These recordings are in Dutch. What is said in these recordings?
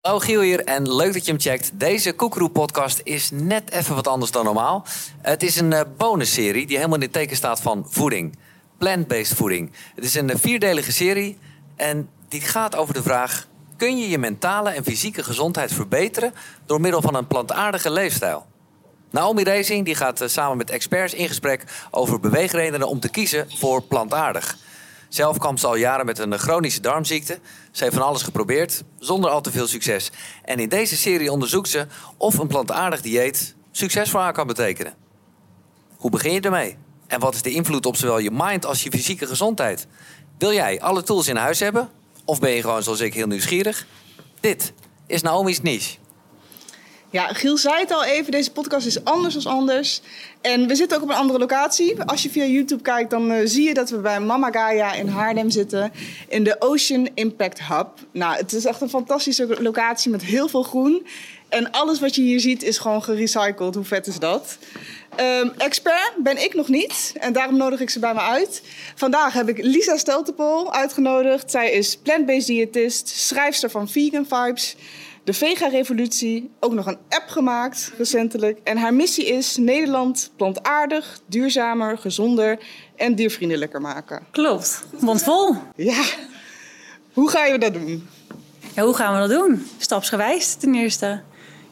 Hallo Giel hier en leuk dat je hem checkt. Deze Koekeroe-podcast is net even wat anders dan normaal. Het is een uh, bonusserie die helemaal in het teken staat van voeding. Plant-based voeding. Het is een uh, vierdelige serie en die gaat over de vraag... kun je je mentale en fysieke gezondheid verbeteren... door middel van een plantaardige leefstijl? Naomi Racing die gaat uh, samen met experts in gesprek over beweegredenen om te kiezen voor plantaardig... Zelf kwam ze al jaren met een chronische darmziekte. Ze heeft van alles geprobeerd, zonder al te veel succes. En in deze serie onderzoekt ze of een plantaardig dieet succes voor haar kan betekenen. Hoe begin je ermee? En wat is de invloed op zowel je mind als je fysieke gezondheid? Wil jij alle tools in huis hebben? Of ben je gewoon zoals ik heel nieuwsgierig? Dit is Naomi's niche. Ja, Giel zei het al even, deze podcast is anders dan anders. En we zitten ook op een andere locatie. Als je via YouTube kijkt, dan uh, zie je dat we bij Mama Gaia in Haarlem zitten. In de Ocean Impact Hub. Nou, het is echt een fantastische locatie met heel veel groen. En alles wat je hier ziet is gewoon gerecycled. Hoe vet is dat? Um, expert ben ik nog niet en daarom nodig ik ze bij me uit. Vandaag heb ik Lisa Steltepol uitgenodigd. Zij is plant-based diëtist, schrijfster van Vegan Vibes de Vega-revolutie, ook nog een app gemaakt recentelijk. En haar missie is Nederland plantaardig, duurzamer, gezonder en diervriendelijker maken. Klopt, mondvol. Ja. Hoe ga je dat doen? Ja, hoe gaan we dat doen? Stapsgewijs ten eerste.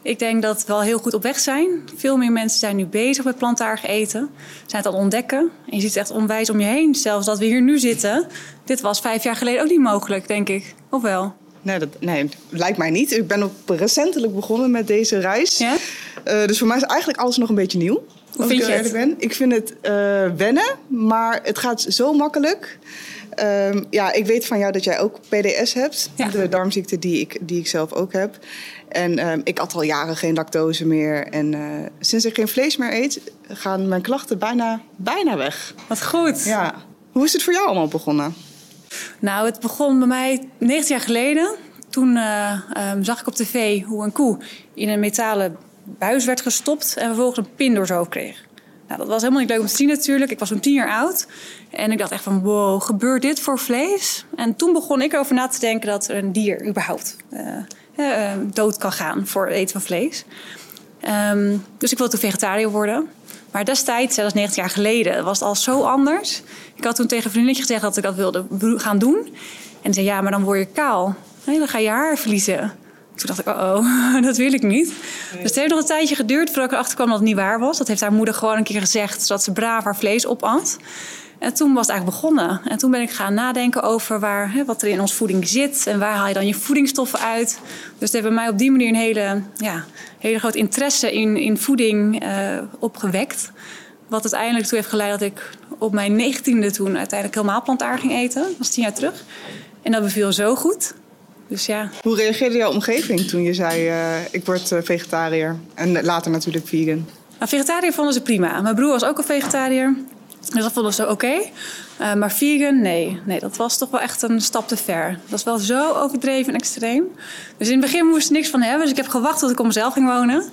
Ik denk dat we wel heel goed op weg zijn. Veel meer mensen zijn nu bezig met plantaardig eten. Zijn het aan ontdekken. En je ziet het echt onwijs om je heen. Zelfs dat we hier nu zitten. Dit was vijf jaar geleden ook niet mogelijk, denk ik. Of wel? Nee, dat nee, lijkt mij niet. Ik ben ook recentelijk begonnen met deze reis. Ja? Uh, dus voor mij is eigenlijk alles nog een beetje nieuw. Hoe vind je het? Ben. Ik vind het uh, wennen, maar het gaat zo makkelijk. Uh, ja, ik weet van jou dat jij ook PDS hebt. Ja. De darmziekte die ik, die ik zelf ook heb. En ehm, ik had al jaren geen lactose meer. En uh, sinds ik geen vlees meer eet, gaan mijn klachten bijna, bijna weg. Wat goed. Ja. Hoe is het voor jou allemaal begonnen? Nou, het begon bij mij 19 jaar geleden. Toen uh, um, zag ik op tv hoe een koe in een metalen buis werd gestopt en vervolgens een pin door zijn hoofd kreeg. Nou, dat was helemaal niet leuk om te zien natuurlijk. Ik was toen tien jaar oud. En ik dacht echt van, wow, gebeurt dit voor vlees? En toen begon ik erover na te denken dat een dier überhaupt uh, uh, dood kan gaan voor het eten van vlees. Um, dus ik wilde vegetariër worden. Maar destijds, dat is 19 jaar geleden, was het al zo anders. Ik had toen tegen een vriendinnetje gezegd dat ik dat wilde gaan doen. En zei, ja, maar dan word je kaal. Nee, dan ga je haar verliezen. Toen dacht ik, oh, oh dat wil ik niet. Dus het heeft nog een tijdje geduurd voordat ik erachter kwam dat het niet waar was. Dat heeft haar moeder gewoon een keer gezegd, zodat ze braaf haar vlees opat. En toen was het eigenlijk begonnen. En toen ben ik gaan nadenken over waar, hè, wat er in ons voeding zit. En waar haal je dan je voedingsstoffen uit. Dus heeft bij mij op die manier een hele, ja, hele groot interesse in, in voeding uh, opgewekt. Wat uiteindelijk toe heeft geleid dat ik op mijn negentiende toen uiteindelijk helemaal plantaardig ging eten. Dat was tien jaar terug. En dat beviel zo goed. Dus ja. Hoe reageerde jouw omgeving toen je zei: uh, ik word uh, vegetariër? En later natuurlijk vegan. Nou, vegetariër vonden ze prima. Mijn broer was ook een vegetariër. Dus dat vonden ze oké. Okay. Uh, maar vegan, nee. Nee, dat was toch wel echt een stap te ver. Dat was wel zo overdreven en extreem. Dus in het begin moest ik niks van hebben. Dus ik heb gewacht tot ik op mezelf ging wonen.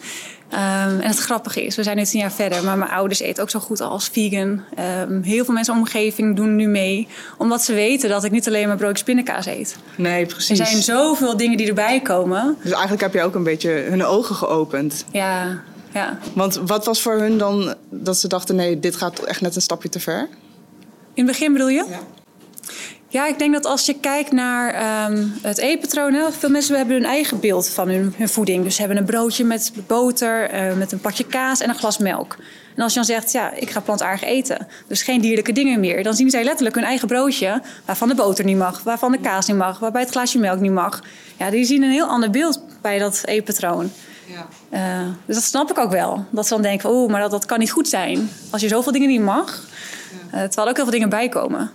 Um, en het grappige is, we zijn nu tien jaar verder, maar mijn ouders eten ook zo goed als vegan. Um, heel veel mensen in de omgeving doen nu mee, omdat ze weten dat ik niet alleen maar broodjes pindakaas eet. Nee, precies. Er zijn zoveel dingen die erbij komen. Dus eigenlijk heb je ook een beetje hun ogen geopend. Ja, ja. Want wat was voor hun dan dat ze dachten: nee, dit gaat echt net een stapje te ver? In het begin bedoel je? Ja. Ja, ik denk dat als je kijkt naar um, het eetpatroon, veel mensen hebben hun eigen beeld van hun, hun, voeding. Dus ze hebben een broodje met boter, uh, met een pakje kaas en een glas melk. En als je dan zegt, ja, ik ga plantaardig eten, dus geen dierlijke dingen meer, dan zien zij letterlijk hun eigen broodje, waarvan de boter niet mag, waarvan de kaas niet mag, waarbij het glaasje melk niet mag. Ja, die zien een heel ander beeld bij dat eetpatroon. Ja. Uh, dus dat snap ik ook wel. Dat ze dan denken, oh, maar dat, dat kan niet goed zijn. Als je zoveel dingen niet mag, ja. uh, terwijl ook heel veel dingen bijkomen.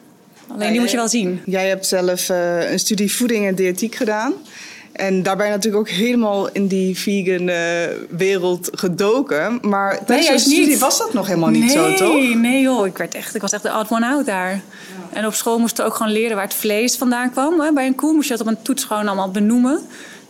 Alleen ja, die moet je wel zien. Jij hebt zelf uh, een studie voeding en diëtiek gedaan. En daarbij natuurlijk ook helemaal in die vegan uh, wereld gedoken. Maar tijdens nee, je studie niet. was dat nog helemaal niet nee, zo, toch? Nee, joh. Ik, werd echt, ik was echt de odd one out daar. Ja. En op school moesten we ook gewoon leren waar het vlees vandaan kwam. Hè. Bij een koe moest je dat op een toets gewoon allemaal benoemen.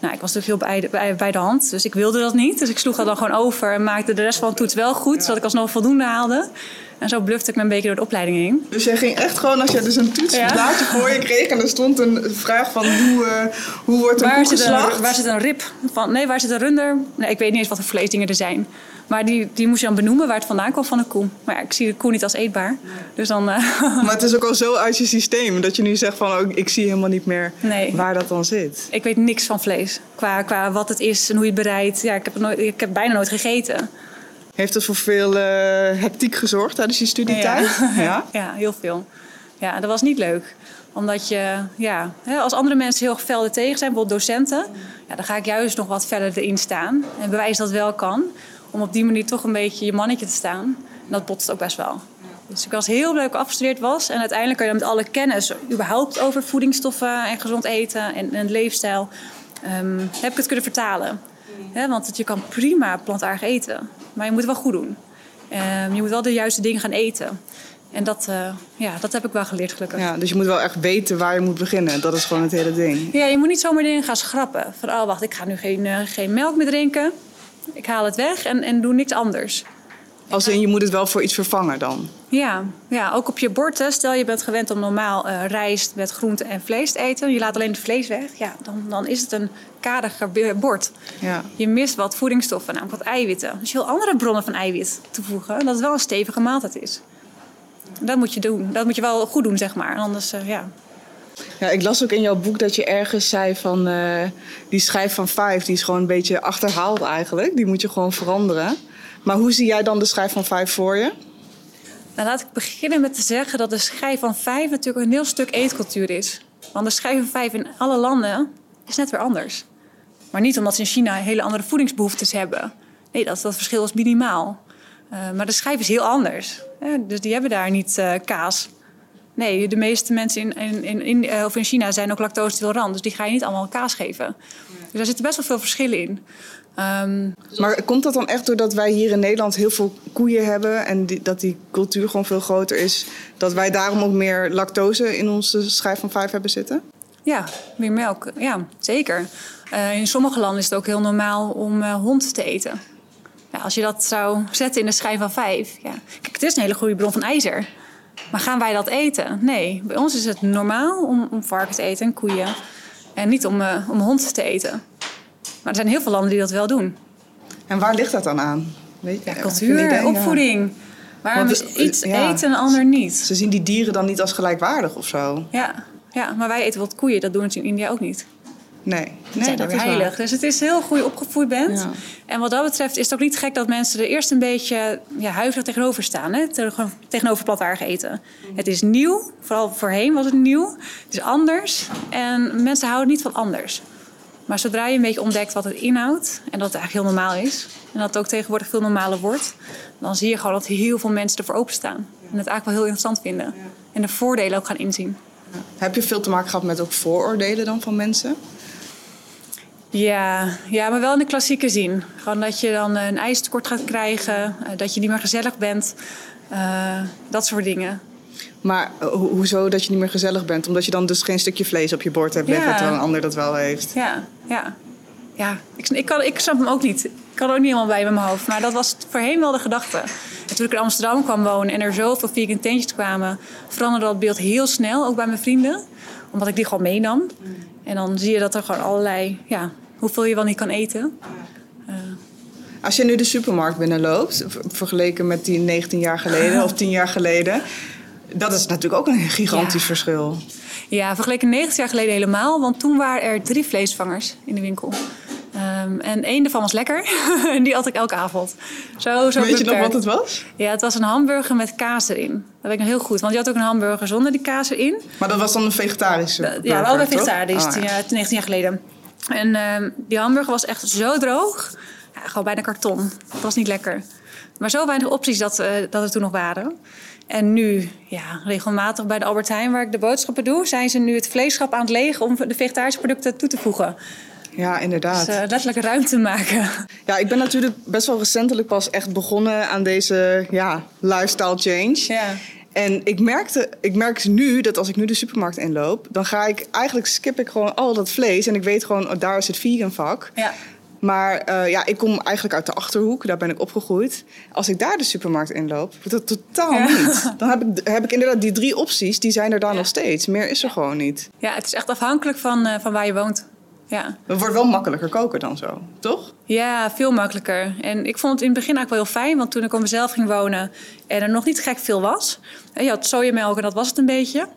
Nou, ik was natuurlijk heel bij de, bij, bij de hand, dus ik wilde dat niet. Dus ik sloeg dat dan gewoon over en maakte de rest van de toets wel goed, zodat ik alsnog voldoende haalde. En zo blufte ik me een beetje door de opleiding heen. Dus jij ging echt gewoon, als je dus een toetsblaadje Ja. voor je kreeg... en er stond een vraag van hoe, eh, hoe wordt een Waar koe zit geslacht? een, waar zit een rip van? Nee, waar zit een runder? Nee, ik weet niet eens wat voor vleesdingen er zijn. Maar die, die moest je dan benoemen waar het vandaan kwam van een koe. Maar ja, ik zie de koe niet als eetbaar. Dus dan... eh, Maar het is ook al zo uit je systeem... dat je nu zegt van, oh, ik zie helemaal niet meer Nee. waar dat dan zit. ik weet niks van vlees. Qua, qua wat het is en hoe je het bereidt. Ja, ik heb, nooit, ik heb bijna nooit gegeten. Heeft dat voor veel eh, hectiek gezorgd tijdens je studietijd? Ja. ja, heel veel. Ja, dat was niet leuk. Omdat je, ja, als andere mensen heel fel er tegen zijn, bijvoorbeeld docenten, ja, dan ga ik juist nog wat verder erin staan. En bewijs dat wel kan. Om op die manier toch een beetje je mannetje te staan. En dat botst ook best wel. Dus ik was heel ik afgestudeerd was. En uiteindelijk kan je met alle kennis überhaupt over voedingsstoffen en gezond eten en, en leefstijl, ehm, heb ik het kunnen vertalen. Want het- je kan prima plantaardig eten, maar je moet het wel goed doen. Ehm, je moet wel de juiste dingen gaan eten. En dat, eh, ja, dat heb ik wel geleerd, gelukkig. Ja. ja. Dus je moet wel echt weten waar je moet beginnen. Dat is gewoon het hele ding. je moet niet zomaar dingen gaan schrappen. Van, oh, wacht, ik ga nu geen, eh, geen melk meer drinken. Ik haal het weg en, en doe niks anders. Als in, je moet het wel voor iets vervangen dan. Ja, ja, ook op je bord. hè. Stel je bent gewend om normaal eh, rijst met groente en vlees te eten. Je laat alleen het vlees weg. Ja, dan, dan is het een kadiger be- bord. Ja. Je mist wat voedingsstoffen, namelijk wat eiwitten. Dus je wil andere bronnen van eiwit toevoegen. Dat het wel een stevige maaltijd is. Dat moet je doen. Dat moet je wel goed doen, zeg maar. Anders, eh, ja. Ja, ik las ook in jouw boek dat je ergens zei van... eh, die schijf van vijf, die is gewoon een beetje achterhaald eigenlijk. Die moet je gewoon veranderen. Maar hoe zie jij dan de schijf van vijf voor je? Nou, laat ik beginnen met te zeggen dat de schijf van vijf natuurlijk een heel stuk eetcultuur is. Want de schijf van vijf in alle landen is net weer anders. Maar niet omdat ze in China hele andere voedingsbehoeftes hebben. Nee, dat, dat verschil is minimaal. Eh, maar de schijf is heel anders. dus die hebben daar niet eh, kaas. Nee, de meeste mensen in, in, in, in, eh, of in China zijn ook lactose-intolerant. Dus die ga je niet allemaal kaas geven. Dus daar zitten best wel veel verschillen in. Ehm, Maar komt dat dan echt doordat wij hier in Nederland heel veel koeien hebben... en die, dat die cultuur gewoon veel groter is... dat wij daarom ook meer lactose in onze schijf van vijf hebben zitten? Ja, meer melk. Ja, zeker. Eh, in sommige landen is het ook heel normaal om eh, hond te eten. Nou, als je dat zou zetten in de schijf van vijf. Ja. Kijk, het is een hele goede bron van ijzer. Maar gaan wij dat eten? Nee, bij ons is het normaal om, om varkens te eten en koeien. En niet om, eh, om hond te eten. Maar er zijn heel veel landen die dat wel doen. En waar ligt dat dan aan? Weet je, Ja, cultuur, idee? Ja. opvoeding. Waarom is eh, iets ja. eten en ander niet? Ze zien die dieren dan niet als gelijkwaardig of zo? Ja, ja, maar wij eten wat koeien. Dat doen ze in India ook niet. Nee, Nee, dat is heilig. waar. Dus het is heel goed je opgevoed bent. Ja. En wat dat betreft is het ook niet gek dat mensen er eerst een beetje ja, huiverig tegenover staan. Hè? Tegenover plantaardig eten. Het is nieuw, vooral voorheen was het nieuw. Het is anders en mensen houden niet van anders. Maar zodra je een beetje ontdekt wat het inhoudt en dat het eigenlijk heel normaal is... en dat het ook tegenwoordig veel normaler wordt... dan zie je gewoon dat heel veel mensen ervoor openstaan. En het eigenlijk wel heel interessant vinden. En de voordelen ook gaan inzien. Heb je veel te maken gehad met ook vooroordelen dan van mensen? Ja, ja, maar wel in de klassieke zin. Gewoon dat je dan een ijstekort gaat krijgen, eh, dat je niet meer gezellig bent. eh, dat soort dingen. Maar eh, ho- hoezo dat je niet meer gezellig bent? Omdat je dan dus geen stukje vlees op je bord hebt liggen... Ja. terwijl een ander dat wel heeft. Ja, ja. Ja, ik, ik, kan, ik snap hem ook niet. Ik kan er ook niet helemaal bij met mijn hoofd. Maar dat was voorheen wel de gedachte. En toen ik in Amsterdam kwam wonen en er zoveel vegan tentjes kwamen... veranderde dat beeld heel snel, ook bij mijn vrienden. Omdat ik die gewoon meenam. En dan zie je dat er gewoon allerlei... Ja, hoeveel je wel niet kan eten. Als je nu de supermarkt binnenloopt... vergeleken met die 19 jaar geleden of 10 jaar geleden... dat is natuurlijk ook een gigantisch Ja. verschil. Ja, vergeleken 90 jaar geleden helemaal. Want toen waren er drie vleesvangers in de winkel. Ehm, en één daarvan was lekker. en die at ik elke avond. Zo, zo Weet je nog wat het was? Ja, het was een hamburger met kaas erin. Dat weet ik nog heel goed. Want je had ook een hamburger zonder die kaas erin. Maar dat was dan een vegetarische Eh, ja, burger, wel bij toch? vegetarisch, Ah, ja. jaar- 19 jaar geleden. En ehm, die hamburger was echt zo droog. Ja, gewoon bijna karton. Het was niet lekker. Maar zo weinig opties dat, eh, dat er toen nog waren. En nu, ja, regelmatig bij de Albert Heijn, waar ik de boodschappen doe... zijn ze nu het vleeschap aan het legen om de vegetarische producten toe te voegen. Ja, inderdaad. Dus eh, letterlijk ruimte maken. Ja, ik ben natuurlijk best wel recentelijk pas echt begonnen aan deze ja, lifestyle change. Ja. En ik merkte, ik merk nu dat als ik nu de supermarkt inloop, dan ga ik eigenlijk skip ik gewoon al dat vlees en ik weet gewoon, oh, daar is het vegan vak. Ja. Maar eh, ja, ik kom eigenlijk uit de Achterhoek. Daar ben ik opgegroeid. Als ik daar de supermarkt inloop, dat totaal Ja. niet. Dan heb ik, heb ik inderdaad die drie opties. Die zijn er daar nog steeds. Meer is er gewoon niet. Ja, het is echt afhankelijk van, eh, van waar je woont. Ja. Het wordt wel makkelijker koken dan zo, toch? ja, veel makkelijker. En ik vond het in het begin eigenlijk wel heel fijn. Want toen ik op mezelf ging wonen en er nog niet gek veel was. Je had sojamelk en dat was het een beetje.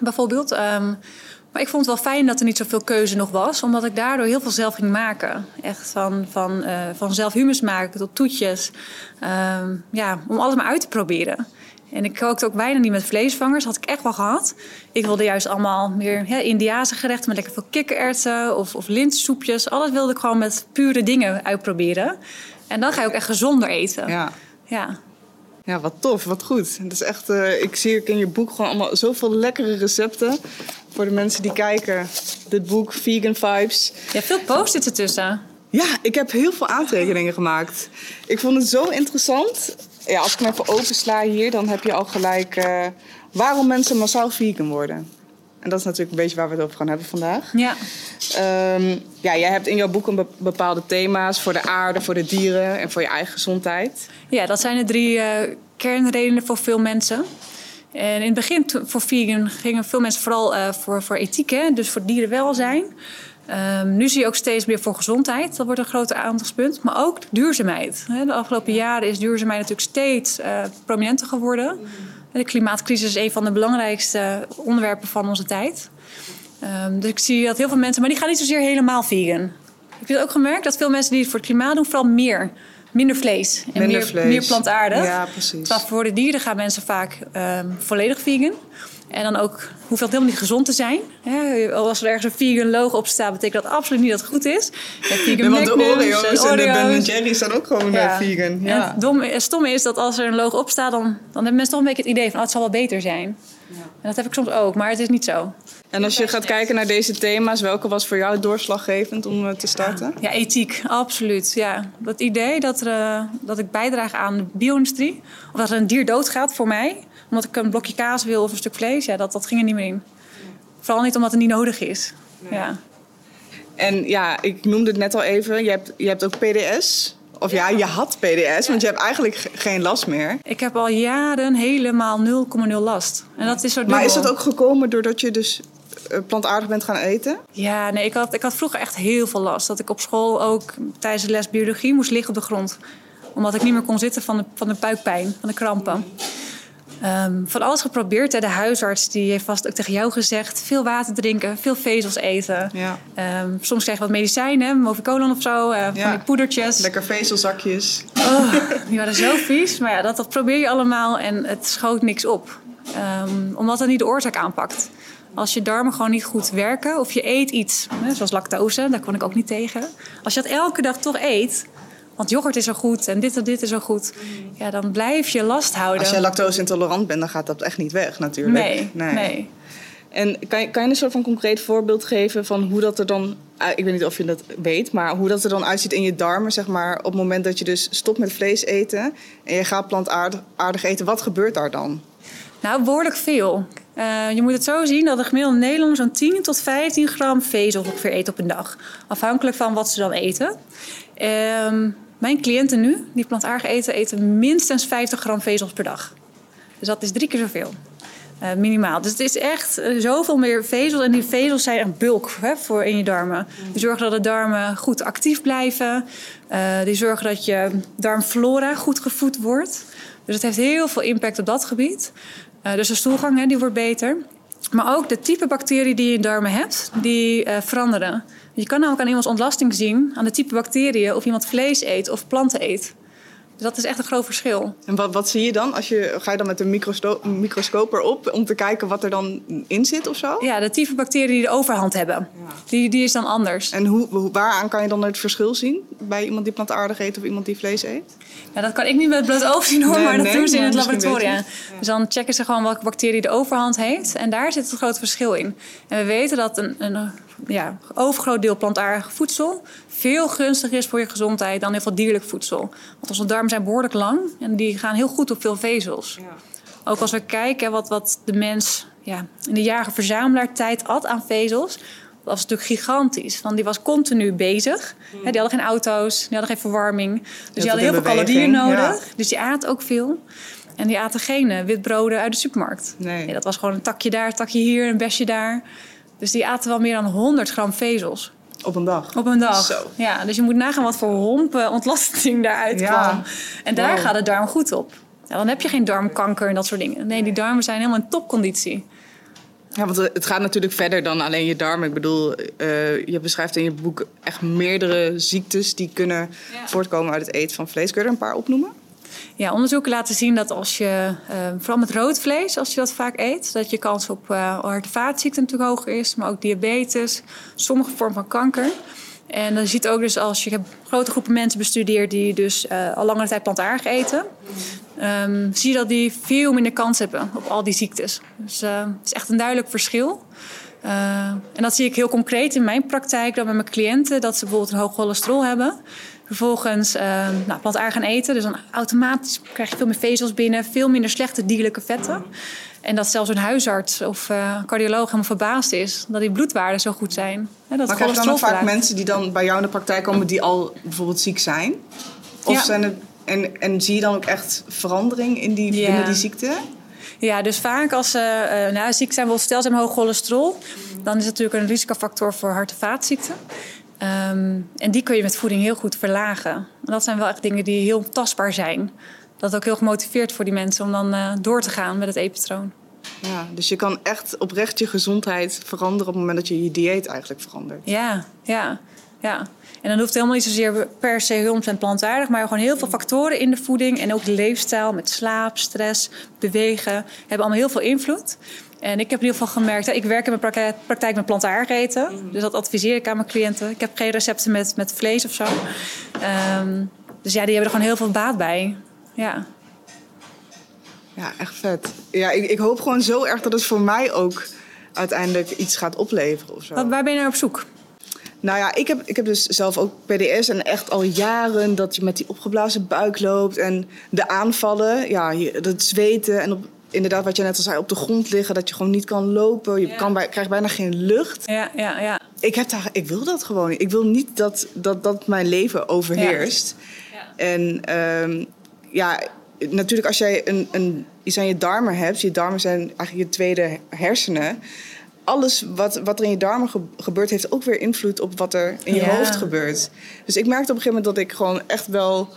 Bijvoorbeeld. Ehm, maar ik vond het wel fijn dat er niet zoveel keuze nog was. Omdat ik daardoor heel veel zelf ging maken. Echt van, van, eh, van zelf humus maken tot toetjes. Ehm, ja, om alles maar uit te proberen. En ik kookte ook bijna niet met vleesvangers. Had ik echt wel gehad. Ik wilde juist allemaal meer hè, Indiase gerechten met lekker veel kikkererwten of, of linzensoepjes. Alles wilde ik gewoon met pure dingen uitproberen. En dan ga je ook echt gezonder eten. Ja. Ja. Ja, wat tof, wat goed. Het is echt, eh, ik zie ook in je boek gewoon allemaal zoveel lekkere recepten. Voor de mensen die kijken. Dit boek, Vegan Vibes. Ja, veel post-its ertussen. Ja, ik heb heel veel aantekeningen gemaakt. Ik vond het zo interessant. Ja, als ik hem even opensla hier, dan heb je al gelijk eh, waarom mensen massaal vegan worden. En dat is natuurlijk een beetje waar we het over gaan hebben vandaag. Ja. Ehm, ja, jij hebt in jouw boek een be- bepaalde thema's voor de aarde, voor de dieren en voor je eigen gezondheid. Ja, dat zijn de drie eh, kernredenen voor veel mensen. En in het begin voor vegan gingen veel mensen vooral eh, voor, voor ethiek, hè? dus voor dierenwelzijn. Ehm, nu zie je ook steeds meer voor gezondheid. Dat wordt een groter aandachtspunt. Maar ook duurzaamheid. De afgelopen jaren is duurzaamheid natuurlijk steeds eh, prominenter geworden. De klimaatcrisis is een van de belangrijkste onderwerpen van onze tijd. Ehm, dus ik zie dat heel veel mensen, maar die gaan niet zozeer helemaal vegan. Ik heb ook gemerkt dat veel mensen die het voor het klimaat doen, vooral meer. Minder vlees en Minder meer, vlees. meer plantaardig. Ja, precies. Terwijl voor de dieren gaan mensen vaak ehm, volledig vegan. En dan ook hoeft dat helemaal niet gezond te zijn. Hè, als er ergens een vegan logo op staat, betekent dat absoluut niet dat het goed is. Vegan Nee, want de Magnums Oreo's en de Ben Oreo's. Jerry's zijn ook gewoon vegan. En Ja. het, domme, het stomme is dat als er een logo op staat, dan, dan hebben mensen toch een beetje het idee van oh, het zal wel beter zijn. En dat heb ik soms ook, maar het is niet zo. En als je gaat kijken naar deze thema's, welke was voor jou doorslaggevend om eh, te starten? Ja, ethiek, absoluut. Ja. Dat idee dat, er, eh, dat ik bijdraag aan de bio-industrie, of dat er een dier doodgaat voor mij, omdat ik een blokje kaas wil of een stuk vlees, ja, dat, dat ging er niet meer in. Vooral niet omdat het niet nodig is. Ja. En ja, ik noemde het net al even, je hebt, je hebt ook PDS. Of ja, je had PDS, want je hebt eigenlijk ge- geen last meer. Ik heb al jaren helemaal 0,0 last. En dat is zo Maar is dat ook gekomen doordat je dus eh, plantaardig bent gaan eten? Ja, nee, ik had, ik had vroeger echt heel veel last. Dat ik op school ook tijdens de les biologie moest liggen op de grond. Omdat ik niet meer kon zitten van de, van de buikpijn, van de krampen. Ehm, van alles geprobeerd. Hè. De huisarts die heeft vast ook tegen jou gezegd... veel water drinken, veel vezels eten. Ja. Ehm, soms krijg je wat medicijnen, Movicolon of zo. eh, Ja. Van die poedertjes. Lekker vezelzakjes. Oh, die waren zo vies. Maar ja, dat, dat probeer je allemaal en het schoot niks op. Ehm, omdat het niet de oorzaak aanpakt. Als je darmen gewoon niet goed werken of je eet iets, hè, zoals lactose, daar kon ik ook niet tegen. Als je dat elke dag toch eet, want yoghurt is zo goed en dit en dit is zo goed, ja, dan blijf je last houden. Als jij lactose intolerant bent, dan gaat dat echt niet weg natuurlijk. nee, nee, En kan je, kan je een soort van concreet voorbeeld geven van hoe dat er dan... eh, Ik weet niet of je dat weet, maar hoe dat er dan uitziet in je darmen, zeg maar... op het moment dat je dus stopt met vlees eten en je gaat plantaardig aardig eten. Wat gebeurt daar dan? Nou, behoorlijk veel. Eh, je moet het zo zien dat de gemiddelde Nederlander zo'n 10 tot 15 gram vezel ongeveer eet op een dag. Afhankelijk van wat ze dan eten. Ehm, mijn cliënten nu, die plantaardig eten, eten minstens 50 gram vezels per dag. Dus dat is drie keer zoveel. Eh, minimaal. Dus het is echt eh, zoveel meer vezels. En die vezels zijn een bulk hè, voor in je darmen. Die zorgen dat de darmen goed actief blijven. Eh, die zorgen dat je darmflora goed gevoed wordt. Dus het heeft heel veel impact op dat gebied. Dus de stoelgang hè, die wordt beter. Maar ook de type bacteriën die je in darmen hebt, die veranderen. Je kan namelijk aan iemands ontlasting zien, aan de type bacteriën, of iemand vlees eet of planten eet. Dus dat is echt een groot verschil. En wat, wat zie je dan? Als je, ga je dan met een microscoop erop om te kijken wat er dan in zit of zo? Ja, de type bacteriën die de overhand hebben, die, die is dan anders. En hoe, waaraan kan je dan het verschil zien bij iemand die plantaardig eet of iemand die vlees eet? Ja, dat kan ik niet met het blote oog zien hoor, Nee, maar dat nee, doen ze in het laboratorium. Dus dan checken ze gewoon welke bacterie de overhand heeft. En daar zit het grote verschil in. En we weten dat een, een ja, overgroot deel plantaardig voedsel veel gunstiger is voor je gezondheid dan heel veel dierlijk voedsel. Want onze darmen zijn behoorlijk lang en die gaan heel goed op veel vezels. Ook als we kijken wat, wat de mens ja, in de jager-verzamelaar tijd at aan vezels, Dat was natuurlijk gigantisch. Want die was continu bezig. Hè, die hadden geen auto's, die hadden geen verwarming. Dus die hadden heel veel calorieën nodig. ja. Dus die aten ook veel. En die aten geen eh, witbroden uit de supermarkt. Nee. dat was gewoon een takje daar, een takje hier, een besje daar. Dus die aten wel meer dan 100 gram vezels Op een dag. op een dag. Zo. Ja, dus je moet nagaan wat voor hompen ontlasting daaruit Ja. kwam. En daar Wow. gaat de darm goed op. Ja, dan heb je geen darmkanker en dat soort dingen. Nee, die darmen zijn helemaal in topconditie. Ja, want het gaat natuurlijk verder dan alleen je darmen. Ik bedoel, eh, je beschrijft in je boek echt meerdere ziektes die kunnen Ja. voortkomen uit het eten van vlees. Kun je er een paar opnoemen? Ja, onderzoeken laten zien dat als je, eh, vooral met rood vlees, als je dat vaak eet, dat je kans op uh, hart- en vaatziekten natuurlijk hoger is, maar ook diabetes, sommige vormen van kanker. En dan ziet ook dus als je ik heb grote groepen mensen bestudeerd die dus eh, al langere tijd plantaardig eten, ehm, zie je dat die veel minder kans hebben op al die ziektes. Dus eh, het is echt een duidelijk verschil. En dat zie ik heel concreet in mijn praktijk, dan met mijn cliënten, dat ze bijvoorbeeld een hoog cholesterol hebben. Vervolgens uh, nou, plantaardig gaan eten, dus dan automatisch krijg je veel meer vezels binnen, veel minder slechte dierlijke vetten. En dat zelfs een huisarts of uh, cardioloog helemaal verbaasd is dat die bloedwaarden zo goed zijn. Hè, dat maar krijg je dan ook vaak mensen die dan bij jou in de praktijk komen die al bijvoorbeeld ziek zijn? Of Ja. zijn het, en, en zie je dan ook echt verandering in die, Ja. binnen die ziekte? Ja, dus vaak als ze uh, nou, ziek zijn, bijvoorbeeld stel ze hebben hoog cholesterol, dan is het natuurlijk een risicofactor voor hart- en vaatziekten. Um, en die kun je met voeding heel goed verlagen. En dat zijn wel echt dingen die heel tastbaar zijn. Dat ook heel gemotiveerd voor die mensen om dan uh, door te gaan met het eetpatroon. Ja, dus je kan echt oprecht je gezondheid veranderen op het moment dat je je dieet eigenlijk verandert. Ja, ja, ja. En dan hoeft het helemaal niet zozeer per se heel en plantaardig, maar gewoon heel veel factoren in de voeding en ook de leefstijl met slaap, stress, bewegen hebben allemaal heel veel invloed. En ik heb in ieder geval gemerkt, ik werk in mijn praktijk met plantaardig eten. Dus dat adviseer ik aan mijn cliënten. Ik heb geen recepten met, met vlees of zo. Um, dus ja, die hebben er gewoon heel veel baat bij. Ja. Ja, echt vet. Ja, ik, ik hoop gewoon zo erg dat het voor mij ook uiteindelijk iets gaat opleveren of zo. Wat, waar ben je naar op zoek? Nou ja, ik heb, ik heb dus zelf ook PDS en echt al jaren dat je met die opgeblazen buik loopt en de aanvallen, ja, dat zweten en op, inderdaad wat je net al zei, op de grond liggen, dat je gewoon niet kan lopen, je Ja. kan bij, krijgt bijna geen lucht. Ja, ja, ja. Ik, heb daar, ik wil dat gewoon niet. Ik wil niet dat dat, dat mijn leven overheerst. Ja. En ehm, ja, natuurlijk als jij een, een, iets aan je darmen hebt... je darmen zijn eigenlijk je tweede hersenen... alles wat, wat er in je darmen ge- gebeurt... heeft ook weer invloed op wat er in je Ja. hoofd gebeurt. Dus ik merkte op een gegeven moment dat ik gewoon echt wel...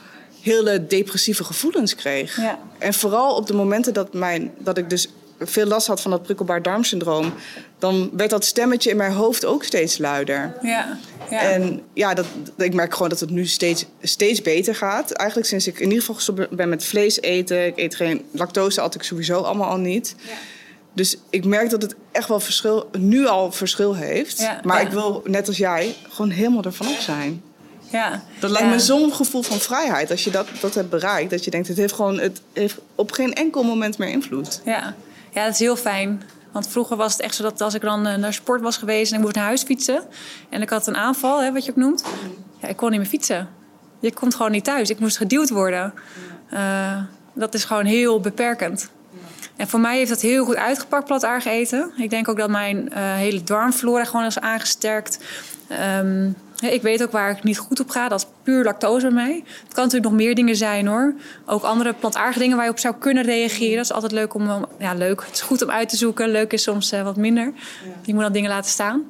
hele depressieve gevoelens kreeg. Ja. En vooral op de momenten dat, mijn, dat ik dus veel last had van dat prikkelbaar darmsyndroom... dan werd dat stemmetje in mijn hoofd ook steeds luider. ja, ja. En ja, dat, ik merk gewoon dat het nu steeds, steeds beter gaat. Eigenlijk sinds ik in ieder geval gestopt ben met vlees eten. Ik eet geen lactose, at ik sowieso allemaal al niet. Ja. Dus ik merk dat het echt wel verschil, nu al verschil heeft. Ja, maar ja. ik wil, net als jij, gewoon helemaal ervan op zijn. ja. Dat lijkt Ja. me zo'n gevoel van vrijheid. Als je dat, dat hebt bereikt, dat je denkt, het heeft gewoon het heeft op geen enkel moment meer invloed. Ja. ja, dat is heel fijn. Want vroeger was het echt zo dat als ik dan eh, naar sport was geweest en ik moest naar huis fietsen. En ik had een aanval, hè, wat je ook noemt. Ja, ik kon niet meer fietsen. Je komt gewoon niet thuis. Ik moest geduwd worden. Eh, dat is gewoon heel beperkend. En voor mij heeft dat heel goed uitgepakt, plantaardig eten. Ik denk ook dat mijn eh, hele darmflora gewoon is aangesterkt. Ehm, ja, ik weet ook waar ik niet goed op ga. Dat is puur lactose bij mij. Het kan natuurlijk nog meer dingen zijn hoor. Ook andere plantaardige dingen waar je op zou kunnen reageren. Dat is altijd leuk om... Ja, leuk. Het is goed om uit te zoeken. Leuk is soms eh, wat minder. Je moet dan dingen laten staan.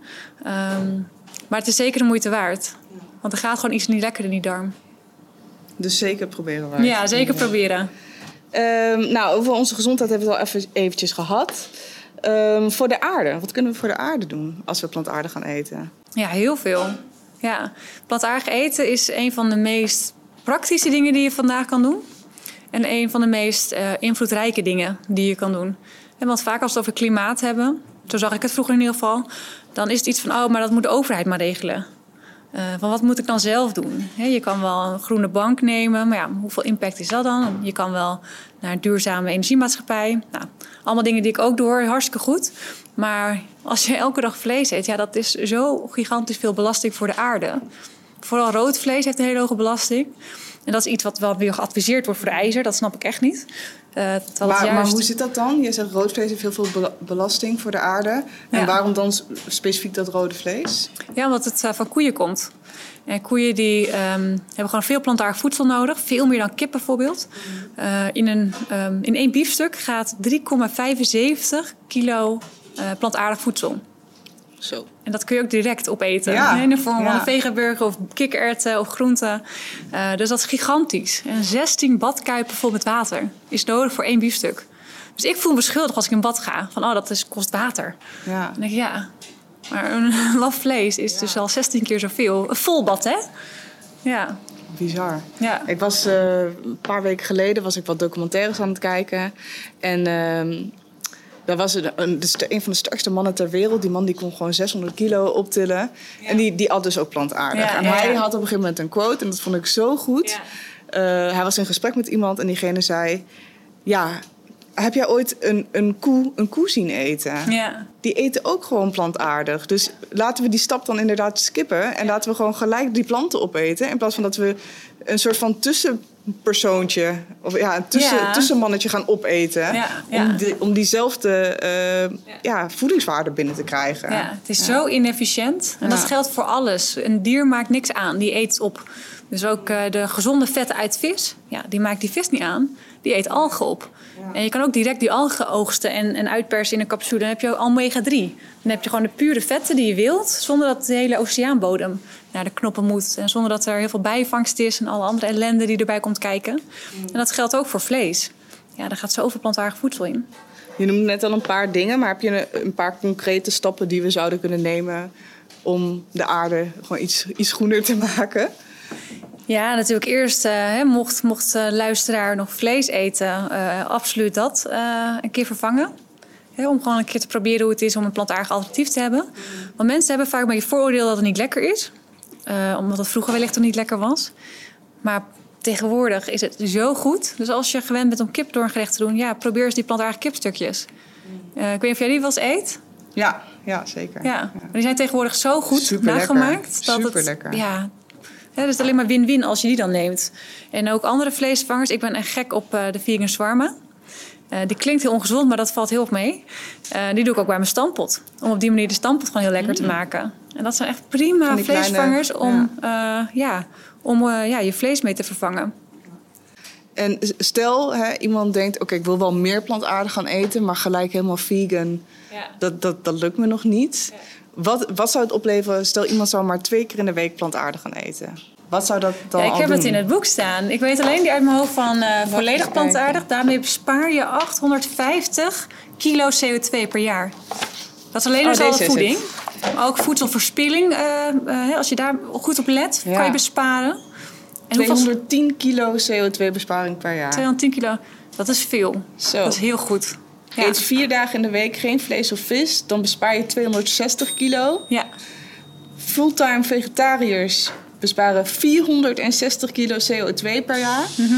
Ehm, maar het is zeker de moeite waard. Want er gaat gewoon iets niet lekker in die darm. Dus zeker proberen wij. Ja, zeker proberen. Ehm, nou, over onze gezondheid hebben we het al even eventjes gehad. Ehm, voor de aarde. Wat kunnen we voor de aarde doen als we plantaardig gaan eten? Ja, heel veel. Ja. Plantaardig eten is een van de meest praktische dingen die je vandaag kan doen. En een van de meest eh, invloedrijke dingen die je kan doen. En want vaak als we het over klimaat hebben, zo zag ik het vroeger in ieder geval, dan is het iets van, oh, maar dat moet de overheid maar regelen. Eh, van wat moet ik dan zelf doen? Je kan wel een groene bank nemen, maar ja, hoeveel impact is dat dan? Je kan wel naar een duurzame energiemaatschappij. Nou, allemaal dingen die ik ook door, hartstikke goed. Maar als je elke dag vlees eet, ja, dat is zo gigantisch veel belasting voor de aarde. Vooral rood vlees heeft een hele hoge belasting. En dat is iets wat wel weer geadviseerd wordt voor de ijzer. Dat snap ik echt niet. Uh, het Maar, maar hoe zit dat dan? Je zegt rood vlees heeft heel veel bela- belasting voor de aarde. En Ja. waarom dan specifiek dat rode vlees? Ja, omdat het eh, van koeien komt. En koeien die ehm, hebben gewoon veel plantaardig voedsel nodig. Veel meer dan kip bijvoorbeeld. Eh, in, een, ehm, in één biefstuk gaat 3,75 kilo eh, plantaardig voedsel. Zo. En dat kun je ook direct opeten. Ja, In de vorm van een vegaburger of kikkererwten of groenten. Eh, dus dat is gigantisch. En 16 badkuipen vol met water is nodig voor één biefstuk. Dus ik voel me schuldig als ik in bad ga. Van, oh, dat is, kost water. Ja. Dan denk ik, ja. Maar een laf vlees is dus al 16 keer zoveel. Een vol bad, hè? Ja. Bizar. Ja. Ik was eh, een paar weken geleden was ik wat documentaires aan het kijken. En ehm daar was een, een, dus een van de sterkste mannen ter wereld. Die man die kon gewoon 600 kilo optillen. En die, die at dus ook plantaardig. Ja, en hij had op een gegeven moment een quote. En dat vond ik zo goed. Eh, hij was in gesprek met iemand en diegene zei... Ja, heb jij ooit een, een, koe, een koe zien eten? Ja. die eten ook gewoon plantaardig. Dus laten we die stap dan inderdaad skippen. En laten we gewoon gelijk die planten opeten. In plaats van dat we een soort van tussenpersoontje... of ja, een tussen, Ja. tussenmannetje gaan opeten. Ja, ja. Om, die, om diezelfde eh, ja. voedingswaarde binnen te krijgen. Ja, het is zo inefficiënt. En dat geldt voor alles. Een dier maakt niks aan, die eet op. Dus ook eh, de gezonde vetten uit vis, ja, die maakt die vis niet aan. Die eet algen op. En je kan ook direct die algen oogsten en, en uitpersen in een capsule. Dan heb je ook omega-3. Dan heb je gewoon de pure vetten die je wilt... zonder dat de hele oceaanbodem naar de knoppen moet. En zonder dat er heel veel bijvangst is... en alle andere ellende die erbij komt kijken. En dat geldt ook voor vlees. Ja, daar gaat zoveel plantaardig voedsel in. Je noemde net al een paar dingen. Maar heb je een, een paar concrete stappen die we zouden kunnen nemen... om de aarde gewoon iets, iets groener te maken? Ja, natuurlijk eerst, eh, mocht, mocht de luisteraar nog vlees eten, eh, absoluut dat eh, een keer vervangen. Om gewoon een keer te proberen hoe het is om een plantaardig alternatief te hebben. Want mensen hebben vaak een beetje vooroordeel dat het niet lekker is. eh, omdat het vroeger wellicht nog niet lekker was. Maar tegenwoordig is het zo goed. Dus als je gewend bent om kip door een gerecht te doen... ja, probeer eens die plantaardige kipstukjes. Eh, ik weet niet of jij die wel eens eet. Ja, ja zeker. Ja, maar die zijn tegenwoordig zo goed nagemaakt. Dat Superlekker. Het, ja, ja, dus alleen maar win-win als je die dan neemt. En ook andere vleesvervangers. Ik ben echt gek op eh, de vegan shawarma. Eh, die klinkt heel ongezond, maar dat valt heel erg mee. Eh, die doe ik ook bij mijn stampot. Om op die manier de stampot gewoon heel lekker te maken. En dat zijn echt prima Mm. Kleine- vleesvervangers om, ja. ja, om eh, ja, je vlees mee te vervangen. En stel, hè, iemand denkt... oké, ik wil wel meer plantaardig gaan eten... maar gelijk helemaal vegan... Ja. Dat, dat, dat lukt me nog niet. Wat, wat zou het opleveren? Stel, iemand zou maar twee keer in de week plantaardig gaan eten. Wat zou dat dan Ja, ik heb doen? het in het boek staan. Ik weet alleen die uit mijn hoofd van eh, volledig plantaardig. Daarmee bespaar je 850 kilo CO2 per jaar. Dat is alleen Oh, dus al voeding. Ook voedselverspilling. eh, eh, als je daar goed op let, Ja. kan je besparen. En hoeveel- 210 kilo CO2-besparing per jaar. 210 kilo. Dat is veel. Zo. Dat is heel goed. Ja. Eet vier dagen in de week geen vlees of vis... dan bespaar je 260 kilo. ja. Fulltime vegetariërs besparen 460 kilo CO2 per jaar. Mhm.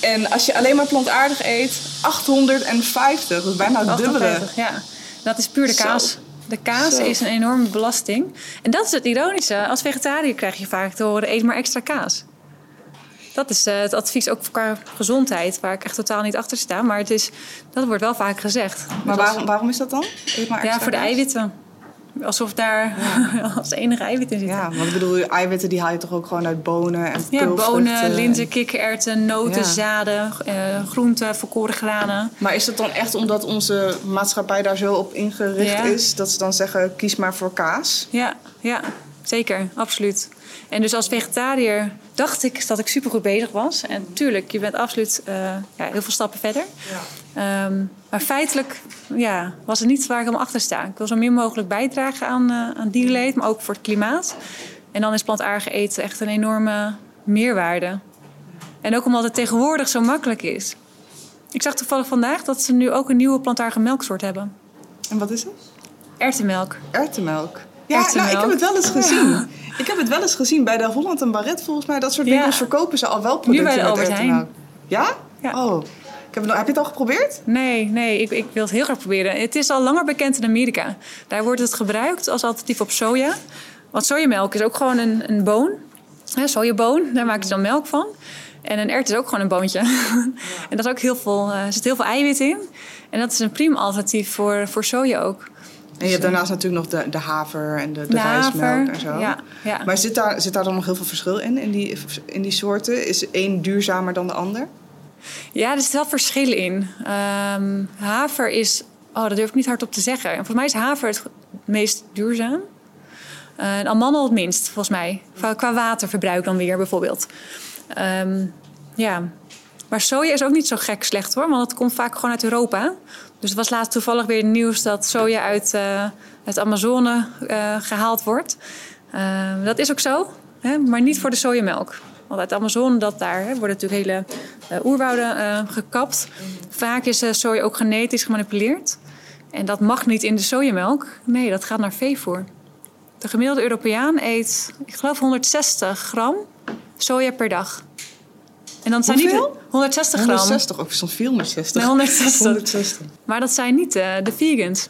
En als je alleen maar plantaardig eet, 850. Dat is bijna het dubbele. 58, ja. Dat is puur de Zo. kaas. De kaas Zo. is een enorme belasting. En dat is het ironische. Als vegetariër krijg je vaak te horen: eet maar extra kaas. Dat is eh, het advies ook qua gezondheid, waar ik echt totaal niet achter sta. Maar het is, dat wordt wel vaak gezegd. Maar Dus waarom, waarom is dat dan? Maar Ja, voor de eiwitten. Alsof daar als enige eiwit in zit. Ja, want ik bedoel, eiwitten die haal je toch ook gewoon uit bonen en Ja, bonen, linzen, kikkererwten, noten, Ja. zaden, eh, groenten, volkoren granen. Maar is het dan echt omdat onze maatschappij daar zo op ingericht Ja. is... dat ze dan zeggen, kies maar voor kaas? Ja, ja, zeker, absoluut. En dus als vegetariër dacht ik dat ik supergoed bezig was. En tuurlijk, je bent absoluut eh, ja, heel veel stappen verder. Ehm, maar feitelijk ja, was het niet waar ik helemaal achter sta. Ik wil zo min mogelijk bijdragen aan, eh aan dierleed, maar ook voor het klimaat. En dan is plantaardig eten echt een enorme meerwaarde. En ook omdat het tegenwoordig zo makkelijk is. Ik zag toevallig vandaag dat ze nu ook een nieuwe plantaardige melksoort hebben. En wat is het? Erwtenmelk. Erwtenmelk. Ja, nou, ik heb het wel eens gezien. Ik heb het wel eens gezien bij de Holland en Barret volgens mij. Dat soort Ja. winkels verkopen ze al wel producten bij de Albert Heijn. Ja? Ja. Oh. Ik heb, heb je het al geprobeerd? Nee, nee, ik, ik wil het heel graag proberen. Het is al langer bekend in Amerika. Daar wordt het gebruikt als alternatief op soja. Want sojamelk is ook gewoon een, een boon. hè, sojaboon, daar maken ze dan melk van. En een ert is ook gewoon een boontje. en daar is ook heel veel, uh, zit heel veel eiwit in. En dat is een prima alternatief voor, voor soja ook. En je hebt daarnaast natuurlijk nog de, de haver en de, de, rijstmelk en zo. Ja, ja. Maar zit daar, zit daar dan nog heel veel verschil in, in die, in die soorten? Is één duurzamer dan de ander? Ja, er zit wel verschil in. Um, haver is, oh, dat durf ik niet hardop te zeggen. En volgens mij is haver het meest duurzaam. Uh, en amandel het minst, volgens mij. Qua waterverbruik dan weer, bijvoorbeeld. Um, ja, maar soja is ook niet zo gek slecht hoor, want het komt vaak gewoon uit Europa. Dus het was laatst toevallig weer nieuws dat soja uit, uh, uit Amazone uh, gehaald wordt. Uh, dat is ook zo, hè, maar niet voor de sojamelk. Want uit Amazone, dat daar hè, worden natuurlijk hele oerwouden gekapt. Vaak is soja ook genetisch gemanipuleerd. En dat mag niet in de sojamelk. Nee, dat gaat naar veevoer. De gemiddelde Europeaan eet, ik geloof, 160 gram soja per dag. En dan zijn Hoeveel? 160 gram. 160, ook stond 460. Nee, 160. 160. Maar dat zijn niet uh, de vegans.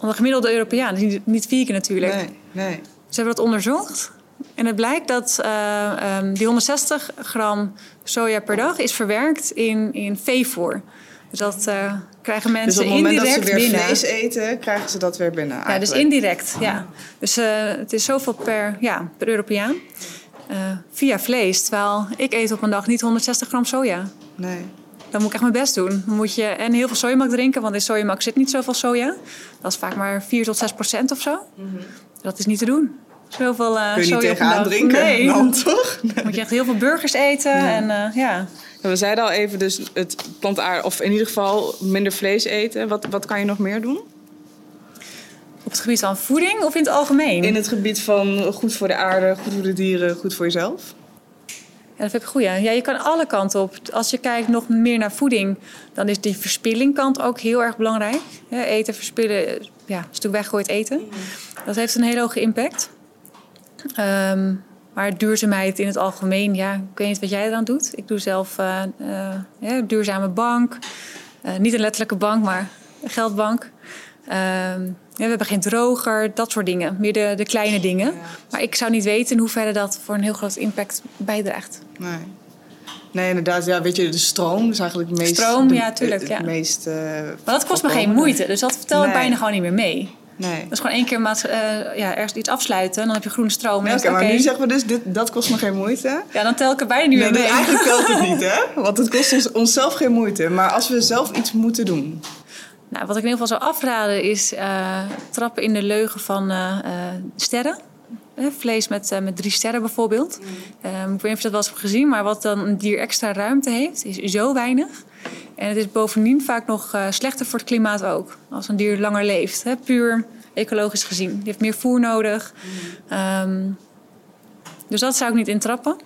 De gemiddelde Europeaan is niet, vegan natuurlijk. Nee, nee. Ze hebben dat onderzocht. En het blijkt dat uh, um, die 160 gram soja per dag is verwerkt in, in veevoer. Dus dat uh, krijgen mensen dus op het moment indirect dat ze weer binnen. vlees eten, krijgen ze dat weer binnen. Ja, dus indirect. Ja. Dus uh, het is zoveel per, ja, per Europeaan. Uh, via vlees. Terwijl ik eet op een dag niet 160 gram soja. Nee. Dan moet ik echt mijn best doen. Dan moet je en heel veel sojamelk drinken, want in sojamelk zit niet zoveel soja. Dat is vaak maar 4 tot 6 procent of zo. Mm -hmm. Dat is niet te doen. Zoveel uh, Kun je soja niet tegenaan drinken? Nee. Dan toch? Nee. Moet je echt heel veel burgers eten. Nee. En, uh, ja. We zeiden al even dus het plantaardig, of in ieder geval minder vlees eten. Wat, wat kan je nog meer doen? Het gebied van voeding of in het algemeen? In het gebied van goed voor de aarde, goed voor de dieren, goed voor jezelf. Ja, dat vind ik goed. Ja. ja, je kan alle kanten op. Als je kijkt nog meer naar voeding, dan is die verspillingkant ook heel erg belangrijk. Ja, eten verspillen, ja, een stuk weggooid eten. Dat heeft een hele hoge impact. Um, maar duurzaamheid in het algemeen, ja, ik weet niet wat jij eraan doet. Ik doe zelf uh, uh, ja, duurzame bank. Uh, niet een letterlijke bank, maar een geldbank. Um, ja, we hebben geen droger, dat soort dingen. Meer de, de kleine dingen. Ja. Maar ik zou niet weten in hoeverre dat voor een heel groot impact bijdraagt. Nee. Nee, inderdaad. Ja, weet je, de stroom is eigenlijk het meest... Stroom, ja, tuurlijk. Het, ja. het meest... Uh, maar dat kost me geen moeite. Dus dat vertel nee. ik bijna gewoon niet meer mee. Nee. Dat is gewoon één keer maat, uh, ja, ergens iets afsluiten. En dan heb je groene stroom. Ja, Oké, okay, maar nu zeggen we dus, dit, dat kost me geen moeite. Ja, dan tel ik er bijna niet nee, meer mee. Nee, eigenlijk telt het niet, hè? Want het kost ons, onszelf geen moeite. Maar als we zelf iets moeten doen... Nou, wat ik in ieder geval zou afraden is uh, trappen in de leugen van uh, uh, sterren. vlees met, met drie sterren bijvoorbeeld. Mm. ik weet niet of je dat wel eens hebt gezien, maar wat dan een dier extra ruimte heeft, is zo weinig. En het is bovendien vaak nog slechter voor het klimaat ook. Als een dier langer leeft, hè, puur ecologisch gezien. Die heeft meer voer nodig. Mm. Um, dus dat zou ik niet intrappen.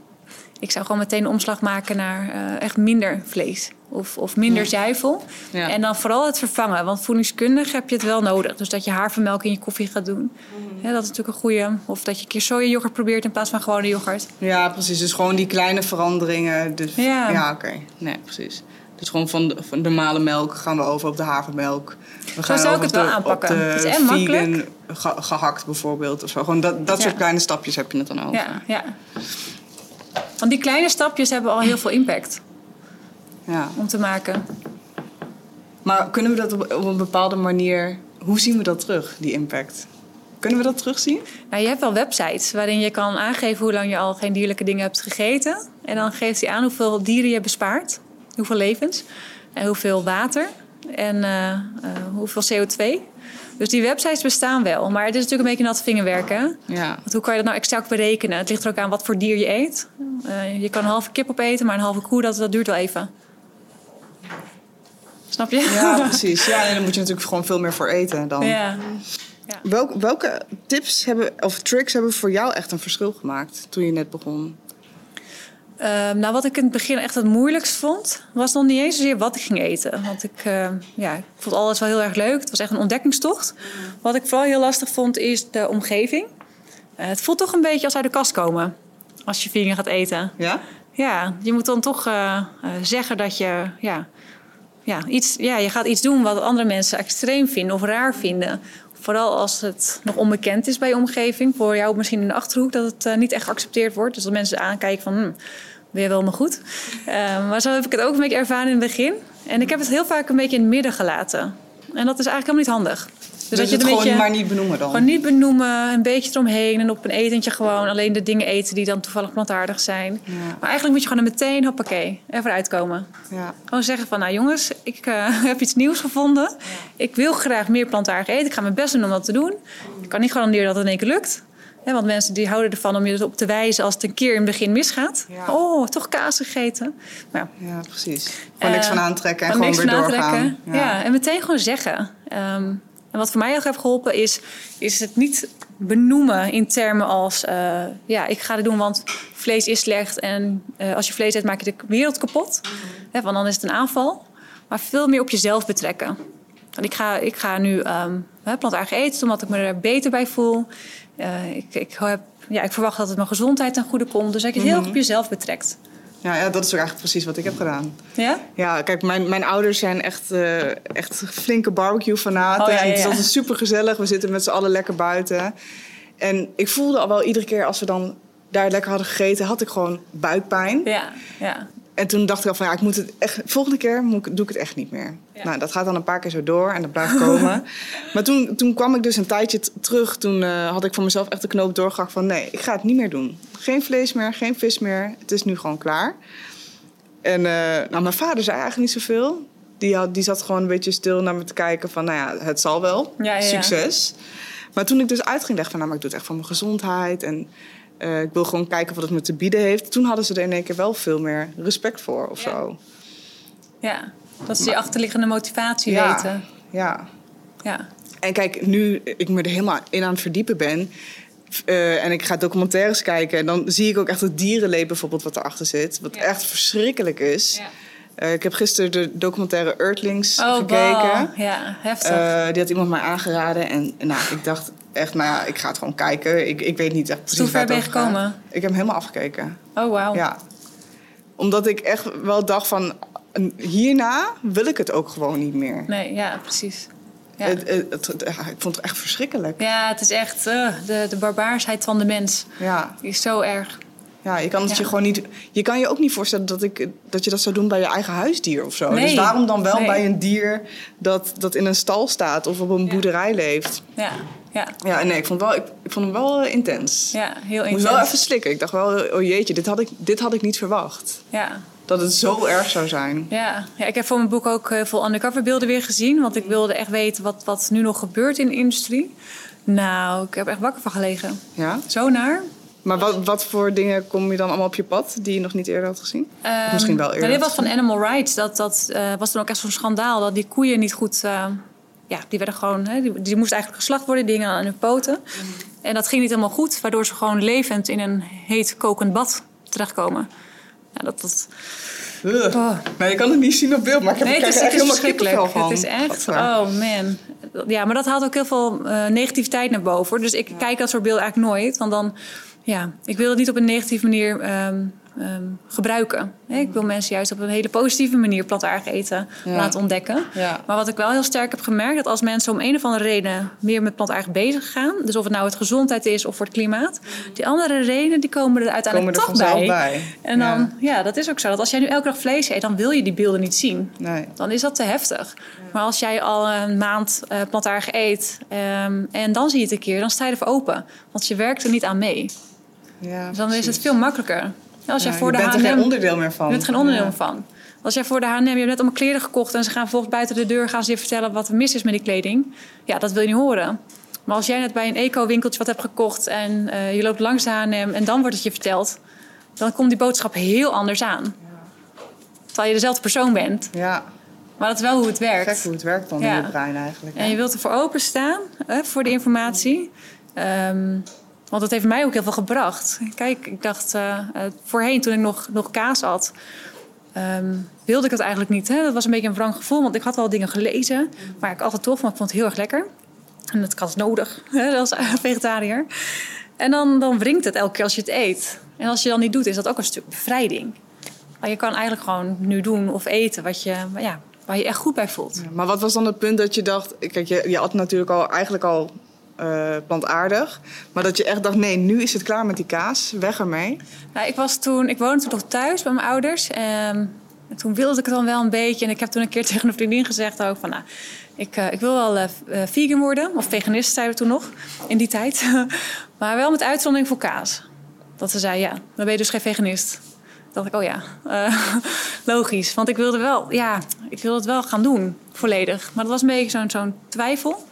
Ik zou gewoon meteen een omslag maken naar echt minder vlees of, of minder ja. zuivel. Ja. En dan vooral het vervangen. Want voedingskundig heb je het wel nodig. Dus dat je havermelk in je koffie gaat doen. Ja, dat is natuurlijk een goede. Of dat je een keer sojayoghurt probeert in plaats van gewone yoghurt. Ja, precies. Dus gewoon die kleine veranderingen. Dus, ja, ja oké. Okay. Nee, precies. Dus gewoon van de, van normale melk gaan we over op de havermelk. We gaan zo zou ik het wel aanpakken. Het is en vegan makkelijk. Ge, gehakt bijvoorbeeld. Of zo. Gewoon dat, dat soort kleine stapjes heb je het dan over. Ja, ja. Want die kleine stapjes hebben al heel veel impact ja. om te maken. Maar kunnen we dat op, op, een bepaalde manier... Hoe zien we dat terug, die impact? Kunnen we dat terugzien? Nou, je hebt wel websites waarin je kan aangeven hoe lang je al geen dierlijke dingen hebt gegeten. En dan geeft hij aan hoeveel dieren je bespaart. Hoeveel levens. En hoeveel water. En uh, uh, hoeveel CO2. Dus die websites bestaan wel. Maar het is natuurlijk een beetje nat vingerwerken. Ja. Want hoe kan je dat nou exact berekenen? Het ligt er ook aan wat voor dier je eet. Uh, je kan een halve kip opeten, maar een halve koe, dat, dat duurt wel even. Snap je? Ja, precies. Ja, en dan moet je natuurlijk gewoon veel meer voor eten dan. Ja. ja. Welke, welke tips hebben, of tricks hebben voor jou echt een verschil gemaakt toen je net begon? Uh, nou, wat ik in het begin echt het moeilijkst vond, was nog niet eens zozeer wat ik ging eten. Want ik, uh, ja, ik vond alles wel heel erg leuk. Het was echt een ontdekkingstocht. Wat ik vooral heel lastig vond, is de omgeving. Uh, het voelt toch een beetje als uit de kast komen als je vegan gaat eten. Ja? Ja, je moet dan toch uh, zeggen dat je, ja, ja, iets, ja, je gaat iets doen wat andere mensen extreem vinden of raar vinden. Vooral als het nog onbekend is bij je omgeving. Voor jou misschien in de achterhoek dat het eh, niet echt geaccepteerd wordt. Dus dat mensen aankijken van, hm, ben je wel maar goed? Uh, maar zo heb ik het ook een beetje ervaren in het begin. En ik heb het heel vaak een beetje in het midden gelaten. En dat is eigenlijk helemaal niet handig. Dus, dat je het gewoon beetje, maar niet benoemen dan? Gewoon niet benoemen, een beetje eromheen en op een etentje gewoon alleen de dingen eten die dan toevallig plantaardig zijn. Ja. Maar eigenlijk moet je gewoon er meteen, hoppakee, even uitkomen. Ja. Gewoon zeggen van, nou jongens, ik uh, heb iets nieuws gevonden. Ja. Ik wil graag meer plantaardig eten. Ik ga mijn best doen om dat te doen. Ik kan niet garanderen dat het in één keer lukt. want mensen die houden ervan om je op te wijzen als het een keer in het begin misgaat. Oh, toch kaas gegeten. Nou, ja, precies. Gewoon niks van aantrekken en gewoon weer doorgaan. Ja. en meteen gewoon zeggen. Um, en wat voor mij heel erg heeft geholpen is, is het niet benoemen in termen als... Uh, ja, ik ga dit doen, want vlees is slecht. En uh, als je vlees eet, maak je de wereld kapot. Mm want dan is het een aanval. Maar veel meer op jezelf betrekken. Want ik ga, ik ga nu um, plantaardig eten, omdat ik me er beter bij voel. Uh, ik, ik, heb, ja, ik verwacht dat het mijn gezondheid ten goede komt. Dus dat je het heel erg op jezelf betrekt. Ja, ja, dat is ook eigenlijk precies wat ik heb gedaan. Ja? Ja, kijk, mijn, mijn ouders zijn echt, uh, echt flinke barbecue-fanaten. Oh, ja, ja, ja. Het is altijd super gezellig. We zitten met z'n allen lekker buiten. En ik voelde al wel iedere keer als we dan daar lekker hadden gegeten, had ik gewoon buikpijn. Ja, ja. En toen dacht ik al van ja, ik moet het echt. Volgende keer moet ik, doe ik het echt niet meer. Nou, dat gaat dan een paar keer zo door en dat blijft komen. maar toen, toen kwam ik dus een tijdje terug. Toen uh, had ik voor mezelf echt de knoop doorgehakt van nee, ik ga het niet meer doen. Geen vlees meer, geen vis meer. Het is nu gewoon klaar. En uh, nou, mijn vader zei eigenlijk niet zoveel. Die, had, die zat gewoon een beetje stil naar me te kijken van nou ja, het zal wel. Ja, Succes. Maar toen ik dus uit ging leggen van nou, maar ik doe het echt voor mijn gezondheid. En uh, ik wil gewoon kijken wat het me te bieden heeft. Toen hadden ze er in één keer wel veel meer respect voor of ja. zo. Ja, dat ze die achterliggende motivatie ja, weten. Ja. ja. En kijk, nu ik me er helemaal in aan het verdiepen ben... Uh, en ik ga documentaires kijken... en dan zie ik ook echt het dierenleed bijvoorbeeld wat erachter zit. Wat ja. echt verschrikkelijk is. Uh, ik heb gisteren de documentaire Earthlings oh, gekeken. Wow. Ja, heftig. Uh, die had iemand mij aangeraden. En nou, ik dacht echt, nou ja, ik ga het gewoon kijken. Ik, ik weet niet echt precies Hoe ver ben je gekomen? Gaat. Ik heb hem helemaal afgekeken. Oh, wauw. Ja. Omdat ik echt wel dacht van... Hierna wil ik het ook gewoon niet meer. Nee, ja, precies. Ja. Het, het, het, ik vond het echt verschrikkelijk. Ja, het is echt uh, de, de barbaarsheid van de mens. Ja. Die is zo erg. Ja, je kan het ja. je gewoon niet. Je kan je ook niet voorstellen dat, ik, dat je dat zou doen bij je eigen huisdier of zo. Nee. Dus waarom dan wel nee. bij een dier dat, dat in een stal staat of op een ja. boerderij leeft? Ja. Ja. ja, nee, ik vond, wel, ik, ik vond hem wel uh, intens. Ja, heel intens. Ik moest wel even slikken. Ik dacht wel, oh jeetje, dit had ik, dit had ik niet verwacht. Ja. Dat het zo erg zou zijn. Ja. ja, ik heb voor mijn boek ook heel veel undercover beelden weer gezien. Want ik wilde echt weten wat, wat nu nog gebeurt in de industrie. Nou, ik heb echt wakker van gelegen. Ja? Zo naar. Maar wat, wat voor dingen kom je dan allemaal op je pad die je nog niet eerder had gezien? Um, misschien wel eerder. Nou, dit was van Animal Rights. Dat, dat uh, was dan ook echt zo'n schandaal. Dat die koeien niet goed... Uh, ja, die werden gewoon... Hè, die, die moesten eigenlijk geslacht worden, dingen aan hun poten. Mm. En dat ging niet helemaal goed. Waardoor ze gewoon levend in een heet kokend bad terechtkomen. Ja, dat... dat Oh. Maar je kan het niet zien op beeld, maar ik heb nee, er echt helemaal kippenvel van. Het is echt, oh man. Ja, maar dat haalt ook heel veel uh, negativiteit naar boven. Dus ik ja. kijk dat soort beelden eigenlijk nooit. Want dan, ja, ik wil het niet op een negatieve manier um, um, gebruiken. Ik wil mensen juist op een hele positieve manier plantaardig eten ja. laten ontdekken. Ja. Maar wat ik wel heel sterk heb gemerkt, dat als mensen om een of andere reden meer met plantaardig bezig gaan, dus of het nou het gezondheid is of voor het klimaat, die andere redenen die komen er uiteindelijk komen er toch bij. bij. En dan, ja. ja. dat is ook zo. Dat als jij nu elke dag vlees eet, dan wil je die beelden niet zien. Nee. Dan is dat te heftig. Maar als jij al een maand uh, plantaardig eet um, en dan zie je het een keer, dan sta je ervoor open. Want je werkt er niet aan mee. Ja, dus dan precies. is het veel makkelijker. Als jij ja, voor je de bent H&M, er geen onderdeel meer van. Je bent geen onderdeel ja. van. Als jij voor de H&M, je hebt net allemaal kleren gekocht... en ze gaan volgens buiten de deur gaan ze je vertellen wat er mis is met die kleding. Ja, dat wil je niet horen. Maar als jij net bij een eco-winkeltje wat hebt gekocht... en uh, je loopt langs de H&M en dan wordt het je verteld... dan komt die boodschap heel anders aan. Ja. Terwijl je dezelfde persoon bent. Ja. Maar dat is wel hoe het werkt. Gek hoe het werkt dan ja. in je brein eigenlijk. En je wilt ervoor openstaan, hè, voor de informatie... Um, want dat heeft mij ook heel veel gebracht. Kijk, ik dacht uh, voorheen toen ik nog, nog kaas had, um, wilde ik dat eigenlijk niet. Hè? Dat was een beetje een wrang gevoel, want ik had wel dingen gelezen waar ik altijd tof vond. Ik vond het heel erg lekker. En dat had nodig hè, als vegetariër. En dan, dan wringt het elke keer als je het eet. En als je dat niet doet, is dat ook een stuk bevrijding. Maar je kan eigenlijk gewoon nu doen of eten wat je, ja, waar je echt goed bij voelt. Maar wat was dan het punt dat je dacht... Kijk, je, je had natuurlijk al eigenlijk al eh, plantaardig. Maar dat je echt dacht, nee, nu is het klaar met die kaas. Weg ermee. Nou, ik, was toen, ik woonde toen nog thuis bij mijn ouders. En toen wilde ik het dan wel een beetje. En ik heb toen een keer tegen een vriendin gezegd ook van... Nou, ik, uh, ik wil wel uh, vegan worden. Of veganist zeiden we toen nog, in die tijd. maar wel met uitzondering voor kaas. Dat ze zei, ja, dan ben je dus geen veganist. dacht ik, oh ja, logisch. Want ik wilde wel, ja, ik wilde het wel gaan doen, volledig. Maar dat was een beetje zo'n twijfel.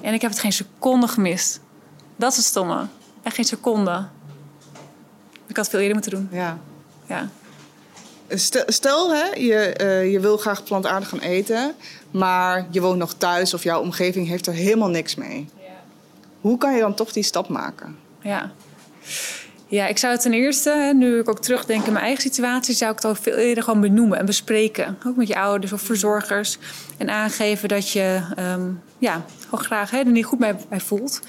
En ik heb het geen seconde gemist. Dat is het stomme. Echt geen seconde. Ik had veel eerder moeten doen. Ja. Ja. Stel, stel hè, je, uh, je wil graag plantaardig gaan eten, maar je woont nog thuis of jouw omgeving heeft er helemaal niks mee. Ja. Hoe kan je dan toch die stap maken? Ja. Ja, ik zou het ten eerste, nu ik ook terugdenk in mijn eigen situatie, zou ik het ook veel eerder gewoon benoemen en bespreken. Ook met je ouders of verzorgers. En aangeven dat je um, ja, gewoon graag hè, er niet goed bij, bij voelt.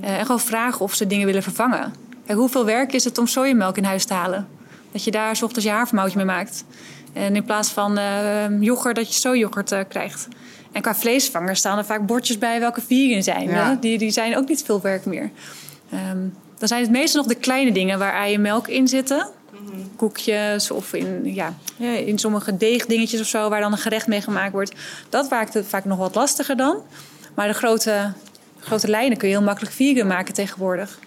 Uh, en gewoon vragen of ze dingen willen vervangen. Kijk, hoeveel werk is het om sojamelk in huis te halen? Dat je daar s ochtends je havermoutje mee maakt. En in plaats van uh, yoghurt, dat je sojayoghurt uh, krijgt. En qua vleesvangers staan er vaak bordjes bij welke vegan zijn. Ja. Die, die zijn ook niet veel werk meer. Um, dan zijn het meestal nog de kleine dingen waar ei en melk in zitten. Mm-hmm. Koekjes of in, ja, in sommige deegdingetjes of zo, waar dan een gerecht mee gemaakt wordt. Dat maakt het vaak nog wat lastiger dan. Maar de grote, grote lijnen kun je heel makkelijk vegan maken tegenwoordig.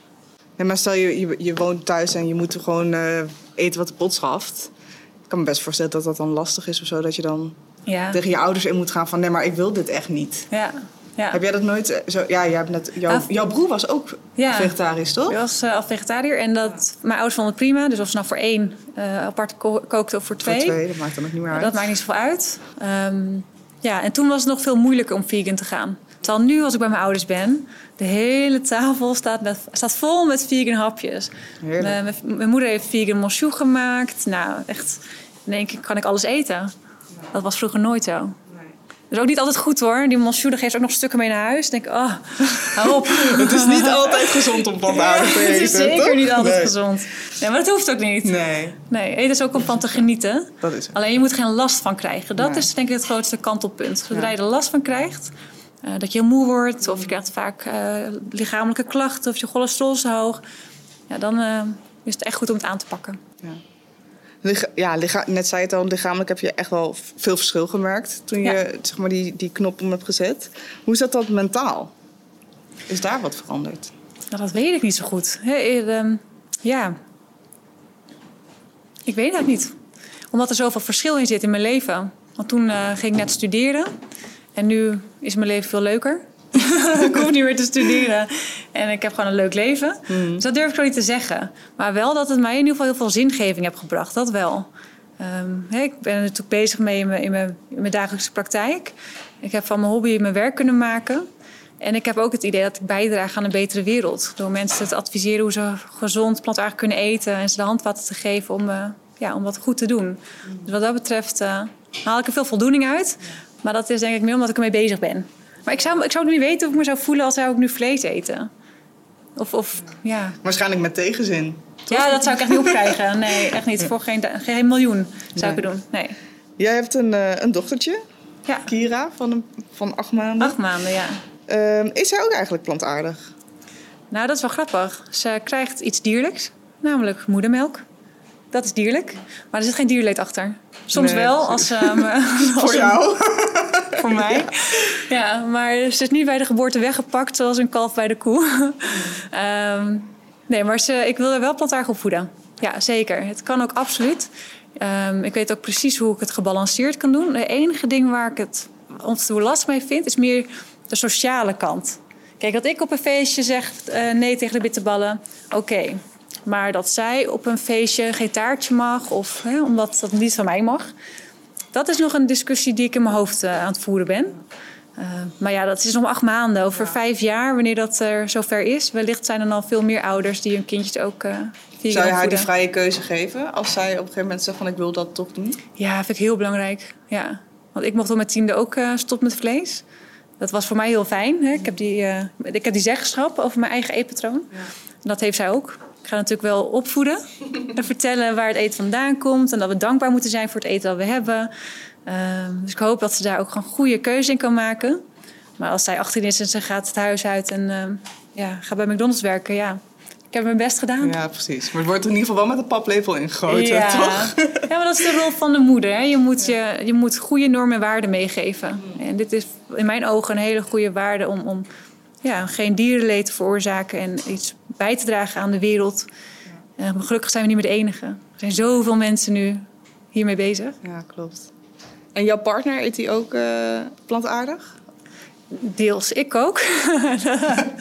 Nee, maar stel je, je, je woont thuis en je moet gewoon uh, eten wat de pot schaft. Ik kan me best voorstellen dat dat dan lastig is of zo. Dat je dan ja. tegen je ouders in moet gaan van nee, maar ik wil dit echt niet. Ja, ja. Heb jij dat nooit eh, zo? Ja, jij hebt net, jouw, jouw broer was ook ja. vegetarisch, toch? Hij was uh, al vegetariër en dat, mijn ouders vonden het prima. Dus of ze nou voor één uh, apart ko kookten of voor twee. Voor twee, dat maakt dan ook niet meer uit. Dat maakt niet zoveel uit. Um, ja, en toen was het nog veel moeilijker om vegan te gaan. Terwijl nu, als ik bij mijn ouders ben, de hele tafel staat, met, staat vol met vegan hapjes. Mijn, mijn moeder heeft vegan mosjoe gemaakt. Nou, echt, in één keer kan ik alles eten. Dat was vroeger nooit zo. Dat is ook niet altijd goed hoor. Die monsieur geeft ook nog stukken mee naar huis. Dan denk ik, oh, hou op. het is niet altijd gezond om plantaardig te eten. Het is zeker niet altijd nee. gezond. Nee, maar dat hoeft ook niet. Nee. Nee, eten is ook om van te genieten. Dat is het. Alleen je moet geen last van krijgen. Dat nee. is denk ik het grootste kantelpunt. Zodra je er last van krijgt, uh, dat je moe wordt... of je krijgt vaak uh, lichamelijke klachten... of je cholesterol is hoog... Ja, dan uh, is het echt goed om het aan te pakken. Ja ja, net zei het al, lichamelijk heb je echt wel veel verschil gemerkt toen je ja. zeg maar, die, die knop om hebt gezet. Hoe is dat mentaal? Is daar wat veranderd? Nou, dat weet ik niet zo goed. Ehm, ja, ik weet dat niet. Omdat er zoveel verschil in zit in mijn leven. Want toen uh, ging ik net studeren. En nu is mijn leven veel leuker. ik hoef niet meer te studeren. En ik heb gewoon een leuk leven. Mm. Dus dat durf ik gewoon niet te zeggen. Maar wel dat het mij in ieder geval heel veel zingeving heeft gebracht. Dat wel. Um, ik ben er natuurlijk bezig mee in mijn, in, mijn, in mijn, dagelijkse praktijk. Ik heb van mijn hobby mijn werk kunnen maken. En ik heb ook het idee dat ik bijdraag aan een betere wereld. Door mensen te adviseren hoe ze gezond plantaardig kunnen eten. En ze de handvatten te geven om, uh, ja, om wat goed te doen. Dus wat dat betreft uh, haal ik er veel voldoening uit. Maar dat is denk ik meer omdat ik ermee bezig ben. Maar ik zou, ik zou niet weten of ik me zou voelen als zou ik nu vlees eten. Of, of ja. Waarschijnlijk met tegenzin. Toch? Ja, dat zou ik echt niet opkrijgen. Nee, echt niet. Voor geen, geen miljoen zou nee. ik het doen. Nee. Jij hebt een, uh, een dochtertje, ja. Kira, van, een, van acht maanden. Acht maanden, ja. Uh, is zij ook eigenlijk plantaardig? Nou, dat is wel grappig. Ze krijgt iets dierlijks, namelijk moedermelk. Dat is dierlijk, maar er zit geen dierleed achter. Soms nee, wel, als, um, voor jou. voor mij. Ja. maar ze is niet bij de geboorte weggepakt zoals een kalf bij de koe. um, nee, maar ze, ik wil er wel plantaardig op voeden. Ja, zeker. Het kan ook absoluut. Um, ik weet ook precies hoe ik het gebalanceerd kan doen. Het enige ding waar ik het ontzettend last mee vind, is meer de sociale kant. Kijk, dat ik op een feestje zeg uh, nee tegen de bitterballen, oké. Okay. Maar dat zij op een feestje geen taartje mag, of hè, omdat dat niet van mij mag. Dat is nog een discussie die ik in mijn hoofd uh, aan het voeren ben. Uh, maar ja, dat is nog acht maanden. Over ja. vijf jaar, wanneer dat er zover is, wellicht zijn er dan veel meer ouders die hun kindjes ook. Uh, Zou je haar die vrije keuze geven als zij op een gegeven moment zegt van ik wil dat toch doen? Ja, vind ik heel belangrijk. Ja. Want ik mocht op mijn tiende ook uh, stop met vlees. Dat was voor mij heel fijn. Hè? Ik, heb die, uh, ik heb die zeggenschap over mijn eigen eetpatroon. Ja. Dat heeft zij ook. Ik ga natuurlijk wel opvoeden en vertellen waar het eten vandaan komt. En dat we dankbaar moeten zijn voor het eten dat we hebben. Ehm, dus ik hoop dat ze daar ook gewoon goede keuze in kan maken. Maar als zij 18 is en ze gaat het huis uit en ehm, ja, gaat bij McDonald's werken, ja, ik heb mijn best gedaan. Ja, precies. Maar het wordt in ieder geval wel met een paplepel ingegoten, ja. toch? Ja, maar dat is de rol van de moeder. Hè. Je, moet je, je moet goede normen en waarden meegeven. En dit is in mijn ogen een hele goede waarde om, om ja, geen dierenleed te veroorzaken en iets bij te dragen aan de wereld. Uh, gelukkig zijn we niet meer de enige. Er zijn zoveel mensen nu hiermee bezig. Ja, klopt. En jouw partner, eet hij ook uh, plantaardig? Deels, ik ook.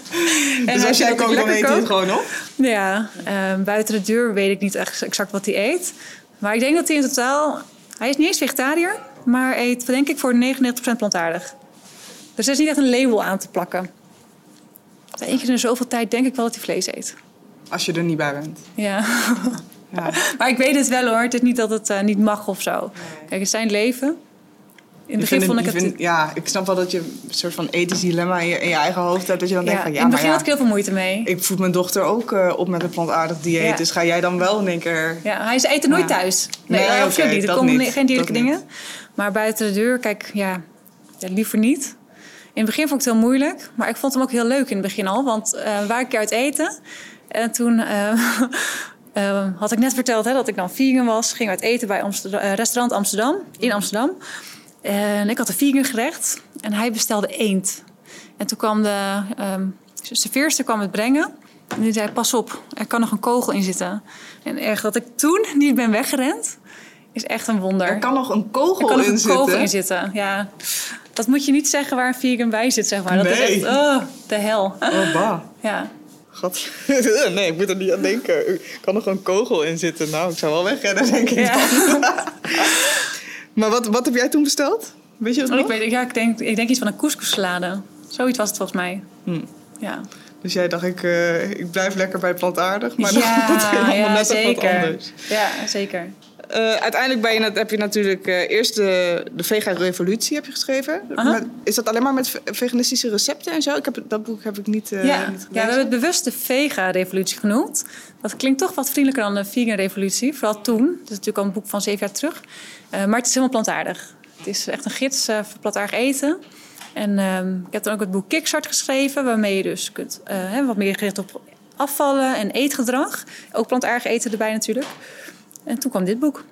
dus als jij kookt, dan eet hij het gewoon op? Ja, uh, buiten de deur weet ik niet echt exact wat hij eet. Maar ik denk dat hij in totaal... Hij is niet eens vegetariër, maar eet denk ik voor 99% plantaardig. Dus er is niet echt een label aan te plakken. Eén keer in zoveel tijd denk ik wel dat hij vlees eet. Als je er niet bij bent. Ja. ja. maar ik weet het wel hoor. Het is niet dat het uh, niet mag of zo. Kijk, het is zijn leven. In het begin vond ik het... Vind, ja, ik snap wel dat je een soort van ethisch dilemma in je, in je eigen hoofd hebt. Dat je dan ja, denkt van ja, In het begin ja, had ik heel veel moeite mee. Ik voed mijn dochter ook uh, op met een plantaardig dieet. Ja. Dus ga jij dan wel in één keer... Ja, hij eet er nooit thuis. Nee, nee absoluut okay, niet. Er komen geen dierlijke dingen. Maar buiten de deur, kijk, ja, liever niet. In het begin vond ik het heel moeilijk, maar ik vond hem ook heel leuk in het begin al. Want uh, waar ik uit eten. En toen uh, uh, had ik net verteld hè, dat ik dan vegan was. Ging uit eten bij Amsterdam, restaurant Amsterdam, in Amsterdam. En ik had een vegan gerecht en hij bestelde eend. En toen kwam de um, serveerster kwam het brengen. En die zei, pas op, er kan nog een kogel in zitten. En erg dat ik toen niet ben weggerend, is echt een wonder. Er kan nog een kogel er kan nog in een zitten? kogel in zitten, ja. Dat moet je niet zeggen waar een vegan bij zit, zeg maar. Dat nee. is echt, oh, de hel. Oh, bah. Ja. God. Nee, ik moet er niet aan denken. Er kan nog een kogel in zitten. Nou, ik zou wel wegrennen, denk ik ja. maar wat, wat heb jij toen besteld? Weet je dat oh, nog? Ik, weet, ja, ik, denk, ik denk iets van een couscous-salade. Zoiets was het volgens mij. Hm. Ja. Dus jij dacht, ik, uh, ik blijf lekker bij plantaardig. Maar ja, dat is helemaal ja, net zeker. wat anders. Ja, zeker. Uh, uiteindelijk ben je, heb je natuurlijk uh, eerst de, de Vega-revolutie heb je geschreven. Met, is dat alleen maar met veganistische recepten en zo? Ik heb, dat boek heb ik niet, uh, ja. niet gelezen. Ja, we hebben het bewust de Vega-revolutie genoemd. Dat klinkt toch wat vriendelijker dan de Vegan-revolutie. Vooral toen. Dat is natuurlijk al een boek van zeven jaar terug. maar het is helemaal plantaardig. Het is echt een gids voor plantaardig eten. En um, ik heb dan ook het boek Kickstart geschreven... waarmee je dus kunt wat meer gericht op afvallen en eetgedrag. Ook plantaardig eten erbij natuurlijk. En toen kwam dit boek.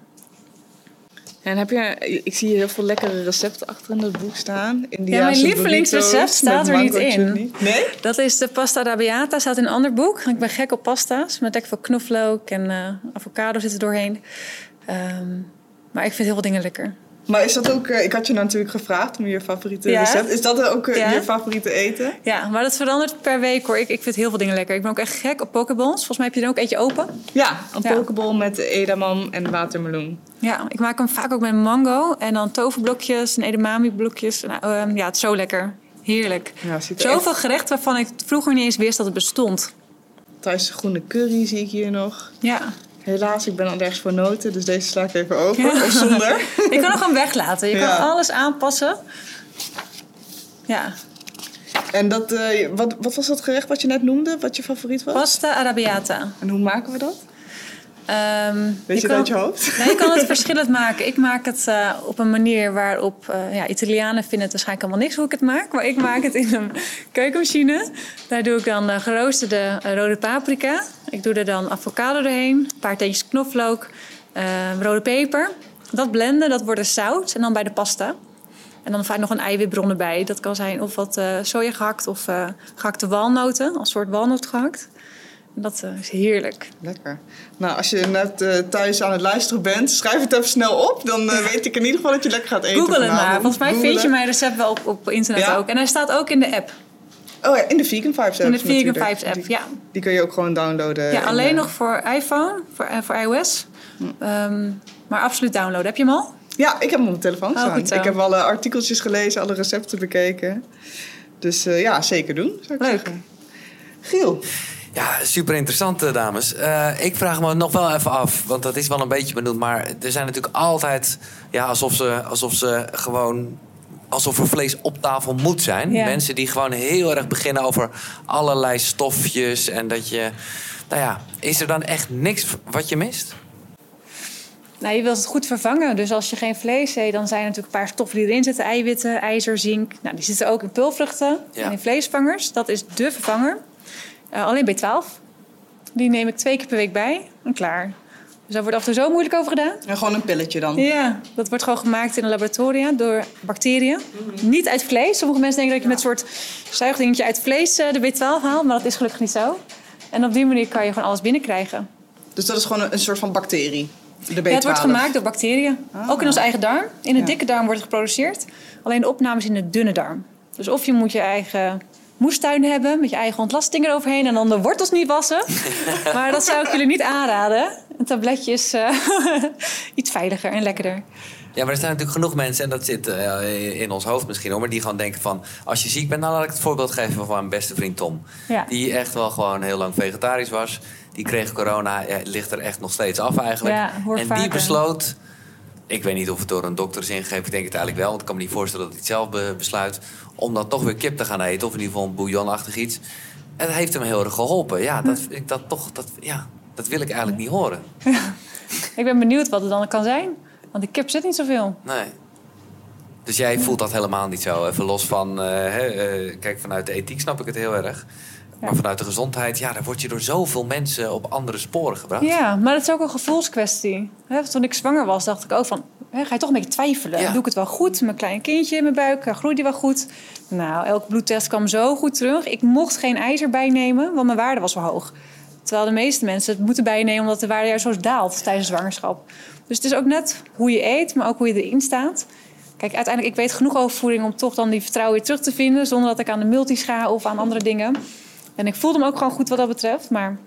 En heb je, ik zie heel veel lekkere recepten achter in dat boek staan. Ja, mijn lievelingsrecept staat er niet in. Nee? Dat is de pasta arabiata, staat in een ander boek. Ik ben gek op pasta's, met lekker veel knoflook en uh, avocado zit er doorheen. Um, maar ik vind heel veel dingen lekker. Maar is dat ook, uh, ik had je natuurlijk gevraagd om je favoriete ja. recept. Is dat ook ja. je favoriete eten? Ja, maar dat verandert per week hoor. Ik, ik vind heel veel dingen lekker. Ik ben ook echt gek op pokeballs. Volgens mij heb je er ook eentje open. Ja, een ja. pokeball met edamame en watermeloen. Ja, ik maak hem vaak ook met mango. En dan toverblokjes en edamame blokjes. Nou, uh, ja, het is zo lekker. Heerlijk. Ja, Zoveel echt... gerechten waarvan ik vroeger niet eens wist dat het bestond. Thaise groene curry zie ik hier nog. Ja. Helaas, ik ben allergisch voor noten, dus deze sla ik even over. Ja. Of zonder. Je kan hem gewoon weglaten. Je ja. kan alles aanpassen. Ja. En dat, uh, wat, wat was dat gerecht wat je net noemde? Wat je favoriet was? Pasta arabiata. En hoe maken we dat? Um, Weet je, je uit je hoofd? Nee, je kan het verschillend maken. Ik maak het uh, op een manier waarop... Uh, ja, Italianen vinden het waarschijnlijk helemaal niks hoe ik het maak. Maar ik maak het in een keukenmachine. Daar doe ik dan uh, geroosterde rode paprika. Ik doe er dan avocado doorheen. Een paar teentjes knoflook. rode peper. Dat blenden, dat wordt zout. En dan bij de pasta. En dan vaak nog een eiwitbron erbij. Dat kan zijn of wat soja gehakt of gehakte walnoten. Als soort walnoot gehakt. Dat uh, is heerlijk. Lekker. Nou, als je net uh, thuis aan het luisteren bent, schrijf het even snel op. Dan uh, weet ik in ieder geval dat je lekker gaat eten. Google het maar. Volgens mij Googlen. vind je mijn recept wel op, op internet ja? ook. En hij staat ook in de app. Oh ja, in de Vegan Vibes app. In de Vegan Vibes app, die, ja. Die kun je ook gewoon downloaden. Ja, alleen nog voor iPhone, voor, voor iOS. Hm. Um, maar absoluut downloaden. Heb je hem al? Ja, ik heb hem op mijn telefoon oh, staan. Ik heb alle artikeltjes gelezen, alle recepten bekeken. Dus ja, zeker doen, zou ik Leuk. zeggen. Giel. Ja, super interessant, dames. Uh, ik vraag me nog wel even af, want dat is wel een beetje benoemd. Maar er zijn natuurlijk altijd, ja, alsof ze, alsof ze gewoon. Alsof er vlees op tafel moet zijn. Ja. Mensen die gewoon heel erg beginnen over allerlei stofjes. En dat je. Nou ja, is er dan echt niks wat je mist? Nou, je wilt het goed vervangen. Dus als je geen vlees eet, dan zijn er natuurlijk een paar stoffen die erin zitten. Eiwitten, ijzer, zink. Nou, die zitten ook in pulvruchten Ja. en in vleesvangers. Dat is de vervanger. Eh, alleen B12. Die neem ik twee keer per week bij en klaar. Dus daar wordt af en toe zo moeilijk over gedaan. En gewoon een pilletje dan. Ja, dat wordt gewoon gemaakt in een laboratoria door bacteriën. Niet uit vlees. Sommige mensen denken dat je met een soort zuigdingetje uit vlees eh, de B12 haalt. Maar dat is gelukkig niet zo. En op die manier kan je gewoon alles binnenkrijgen. Dus dat is gewoon een, een soort van bacterie. De B12. Ja, het wordt gemaakt door bacteriën. Ah. Ook in onze eigen darm. In de Ja. dikke darm wordt het geproduceerd. Alleen de opname is in de dunne darm. Dus of je moet je eigen moestuin hebben met je eigen ontlasting eroverheen en dan de wortels niet wassen. maar dat zou ik jullie niet aanraden. Een tabletje is eh, iets veiliger en lekkerder. Ja, maar er zijn natuurlijk genoeg mensen, en dat zit eh, in ons hoofd misschien hoor, maar die gewoon denken van, als je ziek bent, nou laat ik het voorbeeld geven van mijn beste vriend Tom. Ja. Die echt wel gewoon heel lang vegetarisch was. Die kreeg corona, ja, ligt er echt nog steeds af eigenlijk. Ja, en die besloot, ik weet niet of het door een dokter is ingegeven, ik denk het eigenlijk wel, want ik kan me niet voorstellen dat hij het zelf be- besluit, om dan toch weer kip te gaan eten, of in ieder geval een bouillonachtig iets. En dat heeft hem heel erg geholpen. Ja, dat vind ik dat toch, dat, ja, dat wil ik eigenlijk niet horen. Ik ben benieuwd wat het dan kan zijn. Want de kip zit niet zoveel. Nee. Dus jij voelt dat helemaal niet zo. Even los van, eh, eh, kijk, vanuit de ethiek snap ik het heel erg. Maar vanuit de gezondheid, ja, daar word je door zoveel mensen op andere sporen gebracht. Ja, maar het is ook een gevoelskwestie. Toen ik zwanger was, dacht ik ook van... Ga je toch een beetje twijfelen. Ja. Doe ik het wel goed? Mijn klein kindje in mijn buik, eh, groeit die wel goed? Nou, elke bloedtest kwam zo goed terug. Ik mocht geen ijzer bijnemen, want mijn waarde was zo hoog. Terwijl de meeste mensen het moeten bijnemen... omdat de waarde juist zo daalt tijdens zwangerschap. Dus het is ook net hoe je eet, maar ook hoe je erin staat. Kijk, uiteindelijk, ik weet genoeg over voeding... om toch dan die vertrouwen weer terug te vinden... zonder dat ik aan de multis ga of aan andere dingen. En ik voelde me ook gewoon goed wat dat betreft, maar...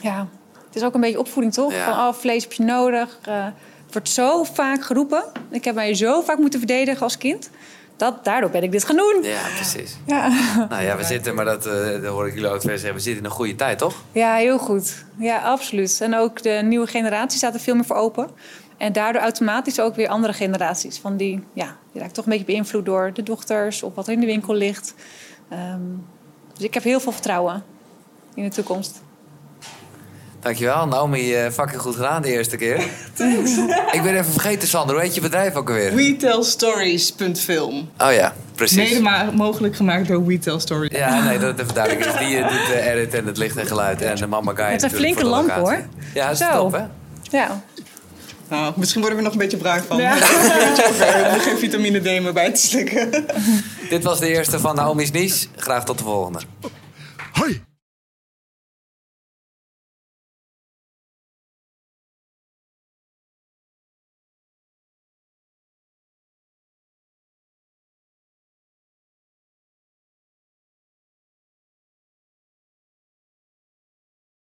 Ja, het is ook een beetje opvoeding, toch? Ja. Van, oh, vlees heb je nodig. Eh, het wordt zo vaak geroepen. Ik heb mij zo vaak moeten verdedigen als kind. Dat, daardoor ben ik dit gaan doen. Ja, precies. Ja, Nou ja, we zitten, maar dat, dat hoor ik jullie ook twee zeggen, we zitten in een goede tijd, toch? ja heel goed. Ja, absoluut. En ook de nieuwe generatie staat er veel meer voor open. En daardoor automatisch ook weer andere generaties. Van die, ja, die raakt toch een beetje beïnvloed door de dochters... of wat er in de winkel ligt. Ehm, dus ik heb heel veel vertrouwen in de toekomst. Dankjewel, Naomi, eh fucking goed gedaan de eerste keer. ik ben even vergeten, Sander, hoe heet je bedrijf ook alweer? WeTellStories.film. Oh ja, precies. Mede mogelijk gemaakt door WeTell Stories. Ja, nee, dat het even duidelijk is. Die eh, doet de edit en het licht en geluid. En de mama guy Het zijn natuurlijk flinke lampen, locatie. Ja, dat is Zo. top, hè? Ja, Nou, misschien worden we nog een beetje braak van. Ja. We hebben er geen vitamine D meer bij te slikken. Dit was de eerste van Naomi's Nies. Graag tot de volgende.